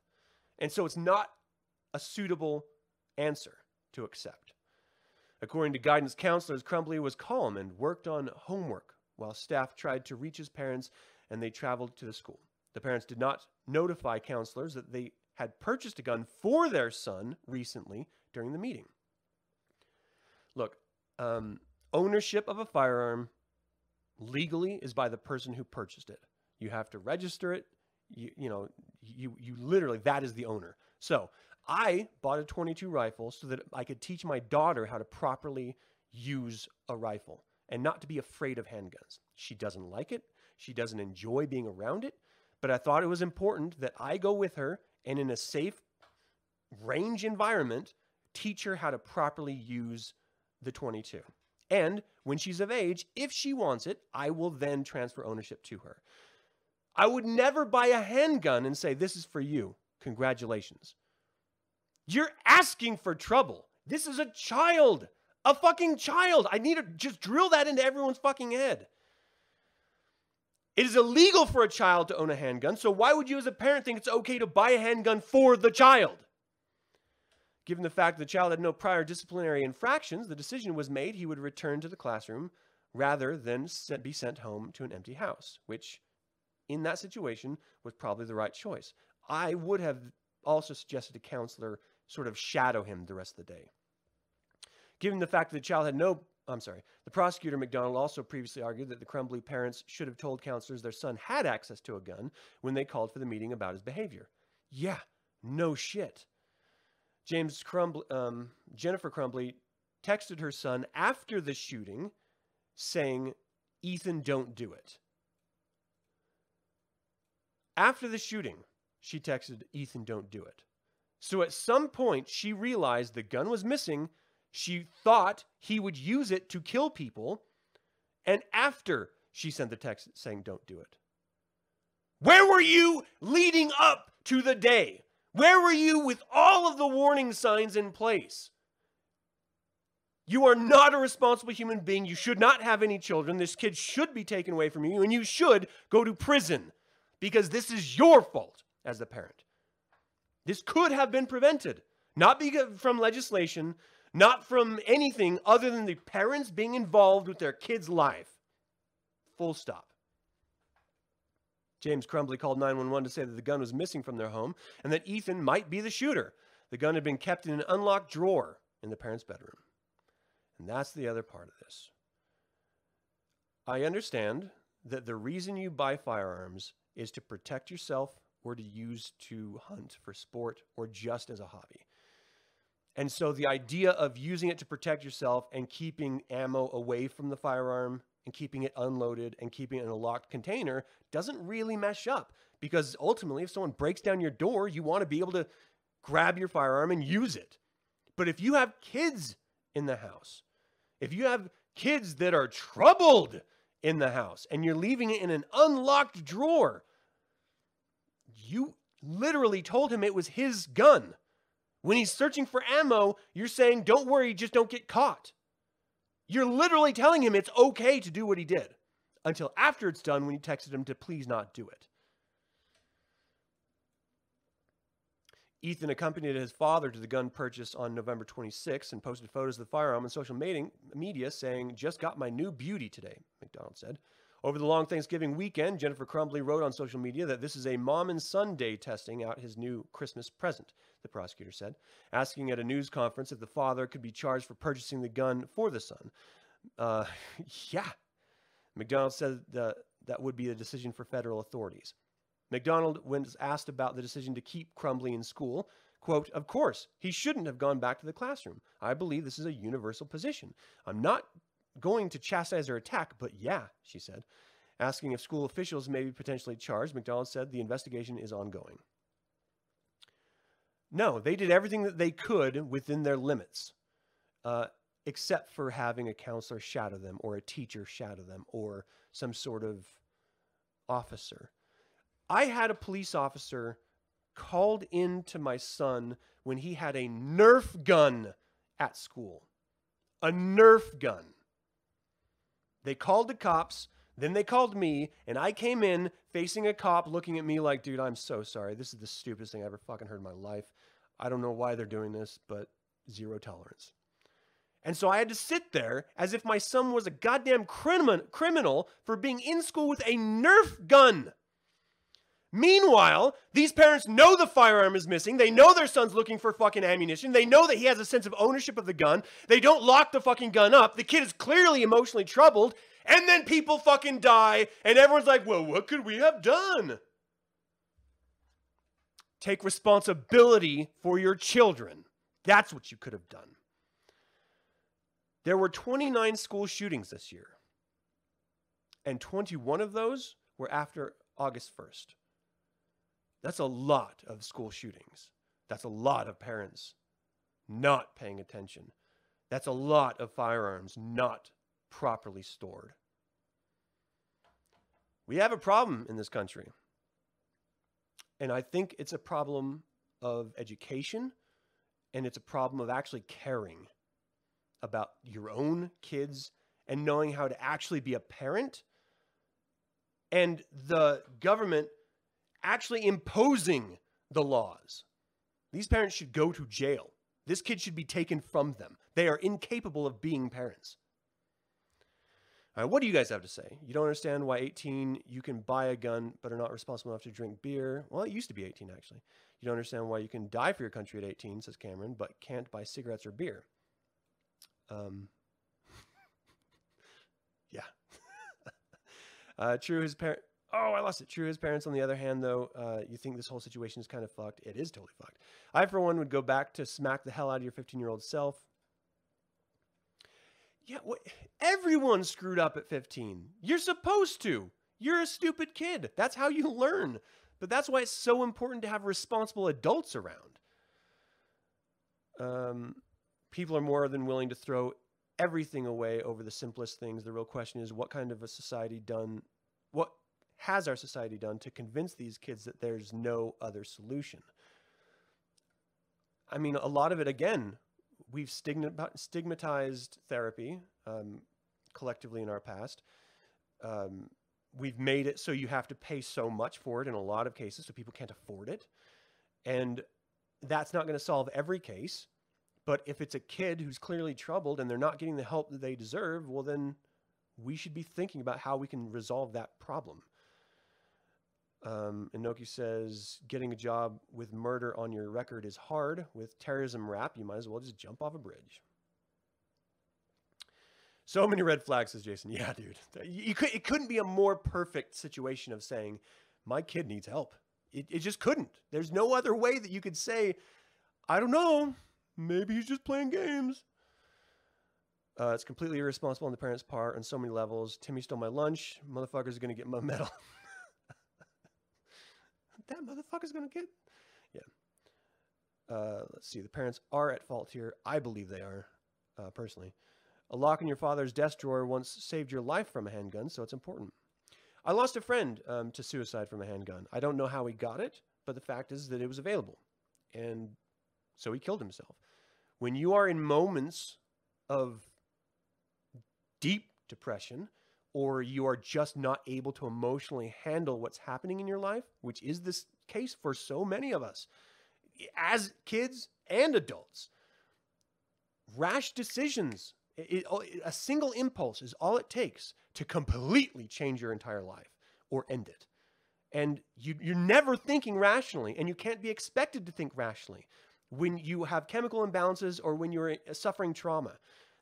And so it's not a suitable answer to accept. According to guidance counselors, Crumbley was calm and worked on homework while staff tried to reach his parents and they traveled to the school. The parents did not notify counselors that they had purchased a gun for their son recently during the meeting. Look, um, ownership of a firearm legally is by the person who purchased it. You have to register it. You, you know, you, you literally, that is the owner. So I bought a 22 rifle so that I could teach my daughter how to properly use a rifle and not to be afraid of handguns. She doesn't like it. She doesn't enjoy being around it. But I thought it was important that I go with her and in a safe range environment, teach her how to properly use the 22. And when she's of age, if she wants it, I will then transfer ownership to her. I would never buy a handgun and say, This is for you. Congratulations. You're asking for trouble. This is a child, a fucking child. I need to just drill that into everyone's fucking head. It is illegal for a child to own a handgun, so why would you as a parent think it's okay to buy a handgun for the child? Given the fact that the child had no prior disciplinary infractions, the decision was made he would return to the classroom rather than be sent home to an empty house, which in that situation was probably the right choice. I would have also suggested a counselor sort of shadow him the rest of the day. Given the fact that the child had no, I'm sorry, the prosecutor McDonald also previously argued that the Crumbley parents should have told counselors their son had access to a gun when they called for the meeting about his behavior. Yeah, no shit. James Crumbley, um, Jennifer Crumbley texted her son after the shooting saying, Ethan, don't do it. After the shooting, she texted Ethan, don't do it. So at some point, she realized the gun was missing. She thought he would use it to kill people. And after she sent the text saying, don't do it. Where were you leading up to the day? Where were you with all of the warning signs in place? You are not a responsible human being. You should not have any children. This kid should be taken away from you, and you should go to prison because this is your fault as the parent. This could have been prevented, not from legislation, not from anything other than the parents being involved with their kid's life. Full stop. James Crumbley called 911 to say that the gun was missing from their home and that Ethan might be the shooter. The gun had been kept in an unlocked drawer in the parents' bedroom. And that's the other part of this. I understand that the reason you buy firearms is to protect yourself or to use to hunt for sport or just as a hobby. And so the idea of using it to protect yourself and keeping ammo away from the firearm and keeping it unloaded and keeping it in a locked container doesn't really mesh up because ultimately, if someone breaks down your door, you want to be able to grab your firearm and use it. But if you have kids in the house, if you have kids that are troubled in the house and you're leaving it in an unlocked drawer, you literally told him it was his gun. When he's searching for ammo, you're saying, don't worry, just don't get caught. You're literally telling him it's okay to do what he did until after it's done when you texted him to please not do it. Ethan accompanied his father to the gun purchase on November 26 and posted photos of the firearm on social media saying, Just got my new beauty today, McDonald said. Over the long Thanksgiving weekend, Jennifer Crumbley wrote on social media that this is a mom and son day testing out his new Christmas present, the prosecutor said, asking at a news conference if the father could be charged for purchasing the gun for the son. Uh, yeah. McDonald said that that would be a decision for federal authorities. McDonald was asked about the decision to keep Crumbley in school. Quote, Of course, he shouldn't have gone back to the classroom. I believe this is a universal position. I'm not going to chastise or attack, but yeah, she said. Asking if school officials may be potentially charged, McDonald said the investigation is ongoing. No, they did everything that they could within their limits, uh, except for having a counselor shadow them or a teacher shadow them or some sort of officer. I had a police officer called in to my son when he had a Nerf gun at school. A Nerf gun. They called the cops, then they called me, and I came in facing a cop looking at me like, dude, I'm so sorry. This is the stupidest thing I ever fucking heard in my life. I don't know why they're doing this, but zero tolerance. And so I had to sit there as if my son was a goddamn criminal for being in school with a Nerf gun. Meanwhile, these parents know the firearm is missing. They know their son's looking for fucking ammunition. They know that he has a sense of ownership of the gun. They don't lock the fucking gun up. The kid is clearly emotionally troubled. And then people fucking die. And everyone's like, well, what could we have done? Take responsibility for your children. That's what you could have done. There were 29 school shootings this year. And 21 of those were after August 1st. That's a lot of school shootings. That's a lot of parents not paying attention. That's a lot of firearms not properly stored. We have a problem in this country. And I think it's a problem of education and it's a problem of actually caring about your own kids and knowing how to actually be a parent. And the government actually imposing the laws. These parents should go to jail. This kid should be taken from them. They are incapable of being parents. All right, what do you guys have to say? You don't understand why 18 you can buy a gun but are not responsible enough to drink beer. Well, it used to be 18 actually. You don't understand why you can die for your country at 18, says Cameron, but can't buy cigarettes or beer. Um, yeah. uh, true, his parent oh, I lost it. True. His parents, on the other hand, though, uh, you think this whole situation is kind of fucked. It is totally fucked. I, for one, would go back to smack the hell out of your 15 year old self. Yeah, what, everyone screwed up at 15. You're supposed to. You're a stupid kid. That's how you learn. But that's why it's so important to have responsible adults around. Um, people are more than willing to throw everything away over the simplest things. The real question is what kind of a society done, what has our society done to convince these kids that there's no other solution? I mean, a lot of it, again, we've stigmatized therapy um, collectively in our past. Um, we've made it so you have to pay so much for it in a lot of cases, so people can't afford it. And that's not going to solve every case. But if it's a kid who's clearly troubled and they're not getting the help that they deserve, well, then we should be thinking about how we can resolve that problem. Um, Inoki says, getting a job with murder on your record is hard. With terrorism rap, you might as well just jump off a bridge. So many red flags, says Jason. Yeah, dude. You could, it couldn't be a more perfect situation of saying, my kid needs help. It, it just couldn't. There's no other way that you could say, I don't know. Maybe he's just playing games. Uh, it's completely irresponsible on the parents' part on so many levels. Timmy stole my lunch. Motherfucker's going to get my medal. That motherfucker's to get. Yeah. Uh, let's see. The parents are at fault here. I believe they are, uh, personally. A lock in your father's desk drawer once saved your life from a handgun, so it's important. I lost a friend um, to suicide from a handgun. I don't know how he got it, but the fact is that it was available. And so he killed himself. When you are in moments of deep depression, or you are just not able to emotionally handle what's happening in your life, which is this case for so many of us as kids and adults. Rash decisions, it, it, a single impulse is all it takes to completely change your entire life or end it. And you, you're never thinking rationally, and you can't be expected to think rationally when you have chemical imbalances or when you're uh, suffering trauma.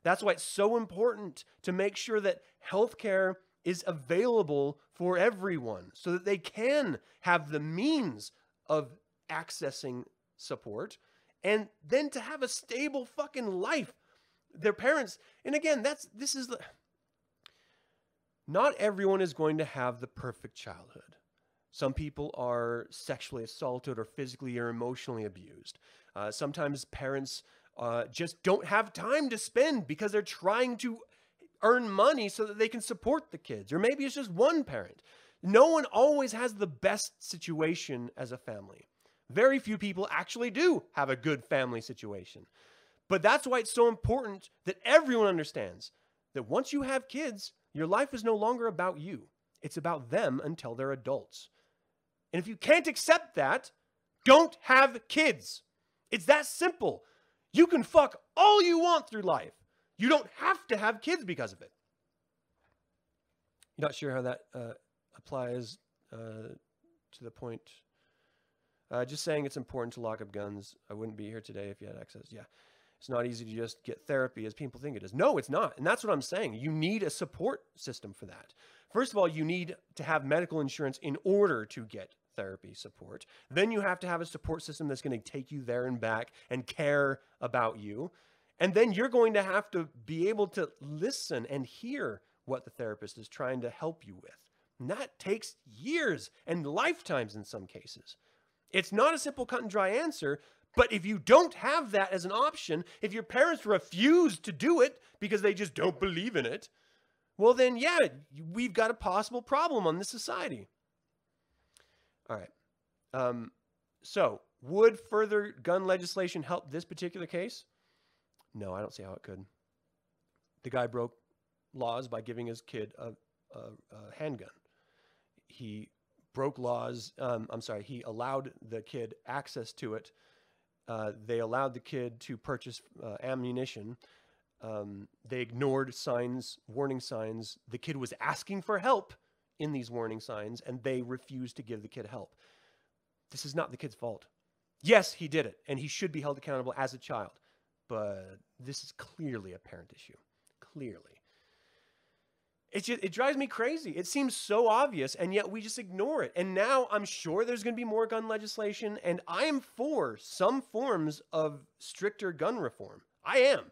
That's why it's so important to make sure that healthcare is available for everyone so that they can have the means of accessing support and then to have a stable fucking life. Their parents, and again, that's this is the not everyone is going to have the perfect childhood. Some people are sexually assaulted or physically or emotionally abused. Uh, sometimes parents uh, just don't have time to spend because they're trying to earn money so that they can support the kids. Or maybe it's just one parent. No one always has the best situation as a family. Very few people actually do have a good family situation. But that's why it's so important that everyone understands that once you have kids, your life is no longer about you. It's about them until they're adults. And if you can't accept that, don't have kids. It's that simple. You can fuck all you want through life. You don't have to have kids because of it. You're not sure how that uh, applies uh, to the point. Uh, just saying it's important to lock up guns. I wouldn't be here today if you had access. Yeah. It's not easy to just get therapy as people think it is. No, it's not. And that's what I'm saying. You need a support system for that. First of all, you need to have medical insurance in order to get therapy support. Then you have to have a support system that's going to take you there and back and care about you. And then you're going to have to be able to listen and hear what the therapist is trying to help you with. And that takes years and lifetimes in some cases. It's not a simple cut and dry answer, but if you don't have that as an option, if your parents refuse to do it because they just don't believe in it, well, then, yeah, we've got a possible problem on this society. All right. Um, so, would further gun legislation help this particular case? No, I don't see how it could. The guy broke laws by giving his kid a, a, a handgun. He broke laws. Um, I'm sorry, he allowed the kid access to it. Uh, they allowed the kid to purchase uh, ammunition. Um, they ignored signs, warning signs. The kid was asking for help in these warning signs, and they refuse to give the kid help. This is not the kid's fault. Yes, he did it, and he should be held accountable as a child, but this is clearly a parent issue. Clearly. It, just, it drives me crazy. It seems so obvious, and yet we just ignore it. And now I'm sure there's going to be more gun legislation, and I am for some forms of stricter gun reform. I am.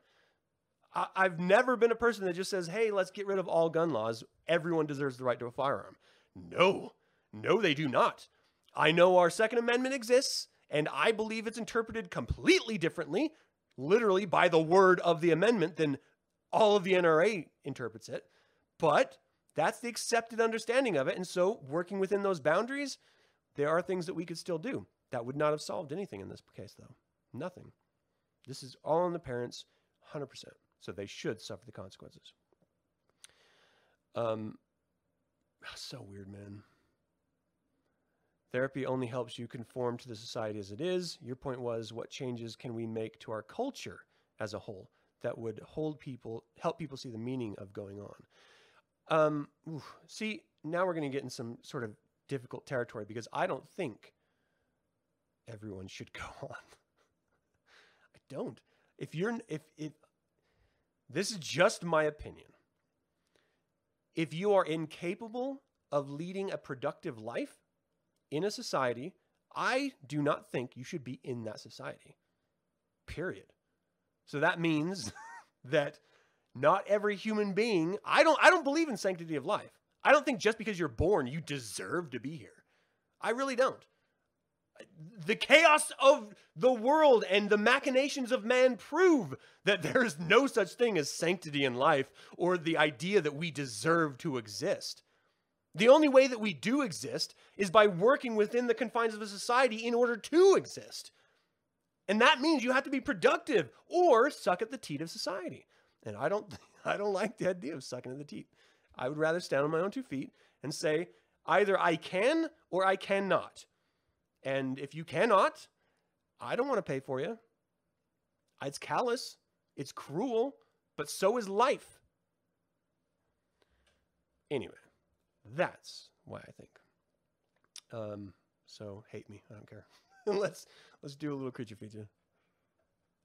I, I've never been a person that just says, hey, let's get rid of all gun laws. Everyone deserves the right to a firearm. No, no, they do not. I know our Second Amendment exists, and I believe it's interpreted completely differently, literally by the word of the amendment, than all of the NRA interprets it. But that's the accepted understanding of it. And so, working within those boundaries, there are things that we could still do. That would not have solved anything in this case, though. Nothing. This is all on the parents, 100%. So they should suffer the consequences. Um, so weird, man. Therapy only helps you conform to the society as it is. Your point was, what changes can we make to our culture as a whole that would hold people, help people see the meaning of going on? Um, oof, see, now we're going to get in some sort of difficult territory because I don't think everyone should go on. I don't. If you're, if, if, this is just my opinion. If you are incapable of leading a productive life in a society, I do not think you should be in that society. Period. So that means that not every human being, I don't I don't believe in sanctity of life. I don't think just because you're born you deserve to be here. I really don't the chaos of the world and the machinations of man prove that there is no such thing as sanctity in life or the idea that we deserve to exist. The only way that we do exist is by working within the confines of a society in order to exist. And that means you have to be productive or suck at the teat of society. And I don't I don't like the idea of sucking at the teat. I would rather stand on my own two feet and say either I can or I cannot. And if you cannot, I don't want to pay for you. It's callous, it's cruel, but so is life. Anyway, that's why I think. Um, so hate me, I don't care. let's let's do a little creature feature.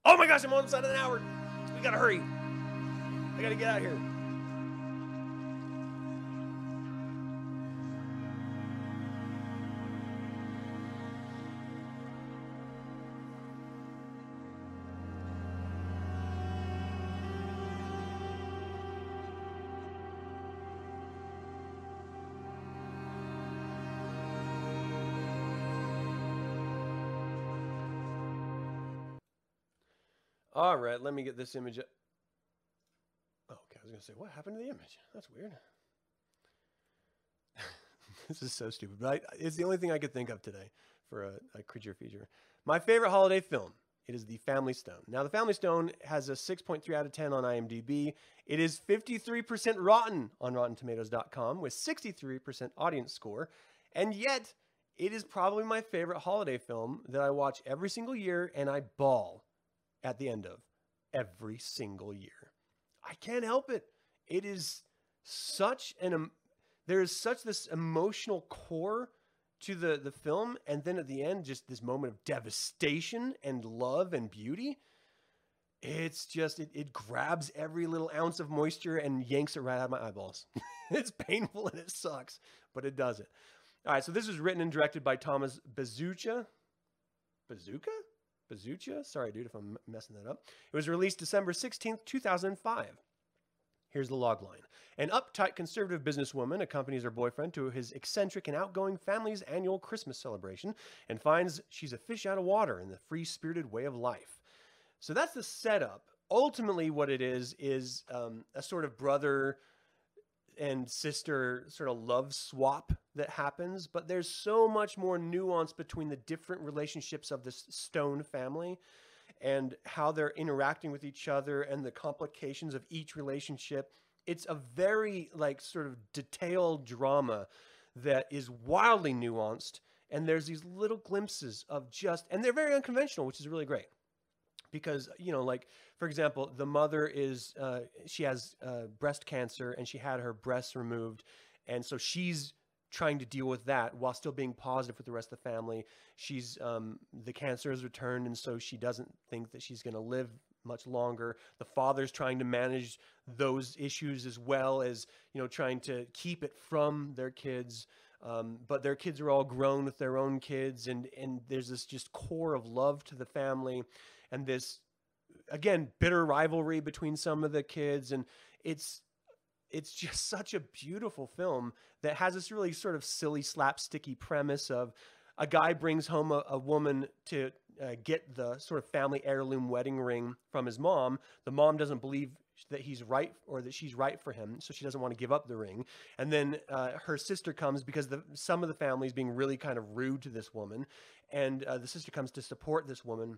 Oh my gosh, I'm on the side of an hour. We gotta hurry. I gotta get out of here. All right, let me get this image. Oh, okay, I was going to say, what happened to the image? That's weird. this is so stupid, but I, it's the only thing I could think of today for a, a creature feature. My favorite holiday film. It is The Family Stone. Now, The Family Stone has a 6.3 out of 10 on IMDb. It is 53% rotten on RottenTomatoes.com with 63% audience score. And yet, it is probably my favorite holiday film that I watch every single year and I bawl at the end of every single year. I can't help it. It is such an um, there is such this emotional core to the the film and then at the end just this moment of devastation and love and beauty. It's just it, it grabs every little ounce of moisture and yanks it right out of my eyeballs. it's painful and it sucks, but it does it. All right, so this was written and directed by Thomas Bezucha. Bazooka? Bazucha. Sorry, dude, if I'm messing that up. It was released December 16th, 2005. Here's the logline. An uptight conservative businesswoman accompanies her boyfriend to his eccentric and outgoing family's annual Christmas celebration and finds she's a fish out of water in the free spirited way of life. So that's the setup. Ultimately, what it is, is um, a sort of brother and sister sort of love swap that happens, but there's so much more nuance between the different relationships of this Stone family and how they're interacting with each other and the complications of each relationship. It's a very like sort of detailed drama that is wildly nuanced and there's these little glimpses of just and they're very unconventional, which is really great because you know like for example the mother is uh, she has uh, breast cancer and she had her breasts removed and so she's trying to deal with that while still being positive with the rest of the family. She's um, the cancer has returned and so she doesn't think that she's going to live much longer. The father's trying to manage those issues as well as you know trying to keep it from their kids. Um, but their kids are all grown with their own kids and and there's this just core of love to the family and this again bitter rivalry between some of the kids. And it's it's just such a beautiful film that has this really sort of silly slapsticky premise of a guy brings home a, a woman to uh, get the sort of family heirloom wedding ring from his mom. The mom doesn't believe that he's right or that she's right for him, so she doesn't want to give up the ring. And then uh, her sister comes because the, some of the family is being really kind of rude to this woman, and uh, the sister comes to support this woman,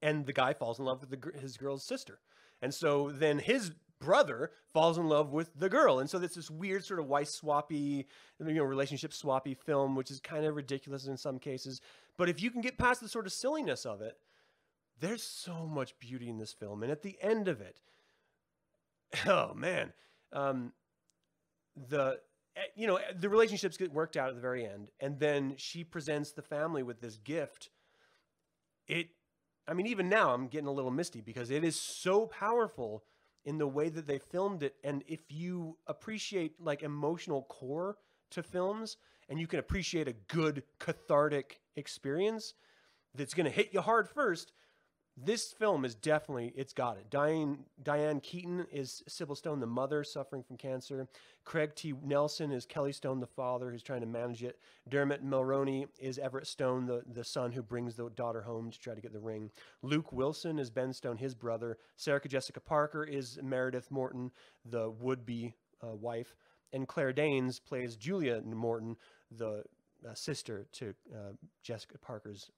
and the guy falls in love with the, his girl's sister. And so then his brother falls in love with the girl. And so it's this weird sort of wife swappy, you know, relationship swappy film, which is kind of ridiculous in some cases. But if you can get past the sort of silliness of it, there's so much beauty in this film. And at the end of it, oh man, um, the eh, you know the relationships get worked out at the very end, and then she presents the family with this gift. It, I mean, even now I'm getting a little misty because it is so powerful in the way that they filmed it. And if you appreciate like emotional core to films, and you can appreciate a good cathartic experience that's going to hit you hard first, this film is definitely it's got it. Diane Diane Keaton is Sybil Stone, the mother suffering from cancer. Craig T. Nelson is Kelly Stone, the father who's trying to manage it. Dermot Mulroney is Everett Stone, the, the son who brings the daughter home to try to get the ring. Luke Wilson is Ben Stone, his brother. Sarah Jessica Parker is Meredith Morton, the would-be uh, wife, and Claire Danes plays Julia Morton, the uh, sister to uh, Jessica Parker's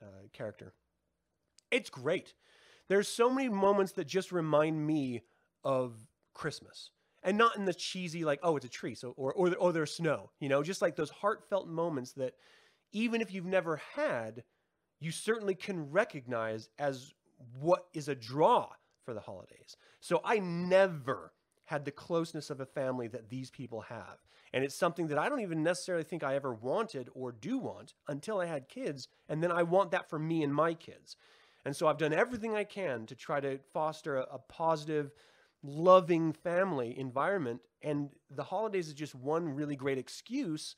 uh, character. It's great. There's so many moments that just remind me of Christmas. And not in the cheesy, like, oh, it's a tree, so or or, or there's snow, you know, just like those heartfelt moments that even if you've never had, you certainly can recognize as what is a draw for the holidays. So I never had the closeness of a family that these people have. And it's something that I don't even necessarily think I ever wanted or do want until I had kids. And then I want that for me and my kids. And so I've done everything I can to try to foster a, a positive, loving family environment. And the holidays is just one really great excuse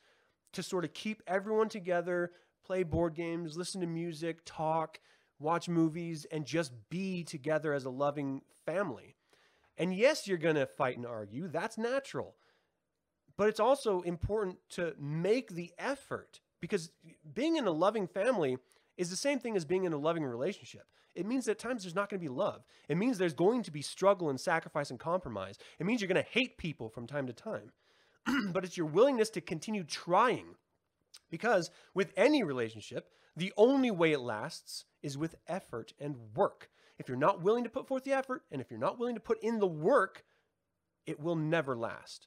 to sort of keep everyone together, play board games, listen to music, talk, watch movies, and just be together as a loving family. And yes, you're going to fight and argue. That's natural. But it's also important to make the effort because being in a loving family is the same thing as being in a loving relationship. It means that at times there's not going to be love. It means there's going to be struggle and sacrifice and compromise. It means you're going to hate people from time to time. but it's your willingness to continue trying. Because with any relationship, the only way it lasts is with effort and work. If you're not willing to put forth the effort and if you're not willing to put in the work, it will never last.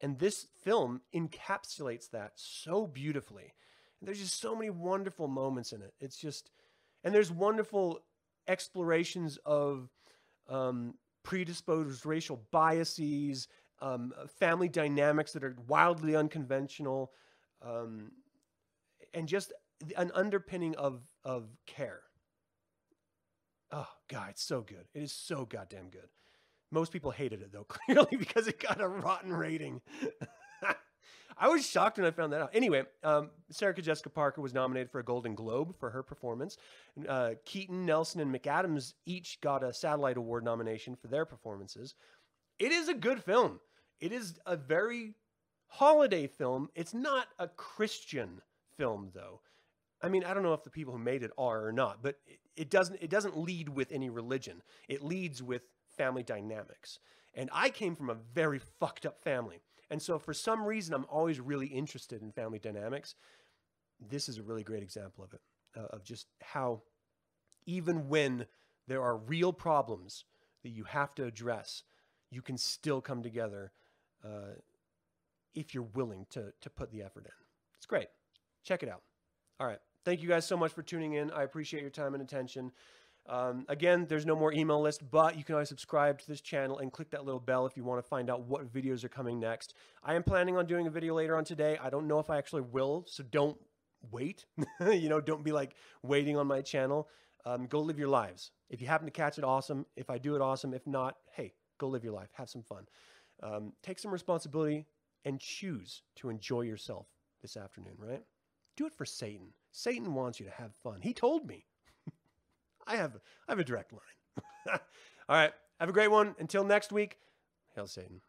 And this film encapsulates that so beautifully. There's just so many wonderful moments in it. It's just, and there's wonderful explorations of um, predisposed racial biases, um, family dynamics that are wildly unconventional, um, and just an underpinning of of care. Oh God, it's so good. It is so goddamn good. Most people hated it though, clearly because it got a rotten rating. I was shocked when I found that out. Anyway, um, Sarah Jessica Parker was nominated for a Golden Globe for her performance. Uh, Keaton, Nelson, and McAdams each got a Satellite Award nomination for their performances. It is a good film. It is a very holiday film. It's not a Christian film, though. I mean, I don't know if the people who made it are or not, but it, it doesn't. It doesn't lead with any religion. It leads with family dynamics. And I came from a very fucked up family. And so for some reason, I'm always really interested in family dynamics. This is a really great example of it, uh, of just how even when there are real problems that you have to address, you can still come together uh, if you're willing to, to put the effort in. It's great. Check it out. All right. Thank you guys so much for tuning in. I appreciate your time and attention. Um, again, there's no more email list, but you can always subscribe to this channel and click that little bell if you want to find out what videos are coming next. I am planning on doing a video later on today. I don't know if I actually will, so don't wait. you know, don't be like waiting on my channel. Um, go live your lives. If you happen to catch it, awesome. If I do it, awesome. If not, hey, go live your life. Have some fun. Um, take some responsibility and choose to enjoy yourself this afternoon, right? Do it for Satan. Satan wants you to have fun. He told me. I have I have a direct line. All right. Have a great one. Until next week, hail Satan.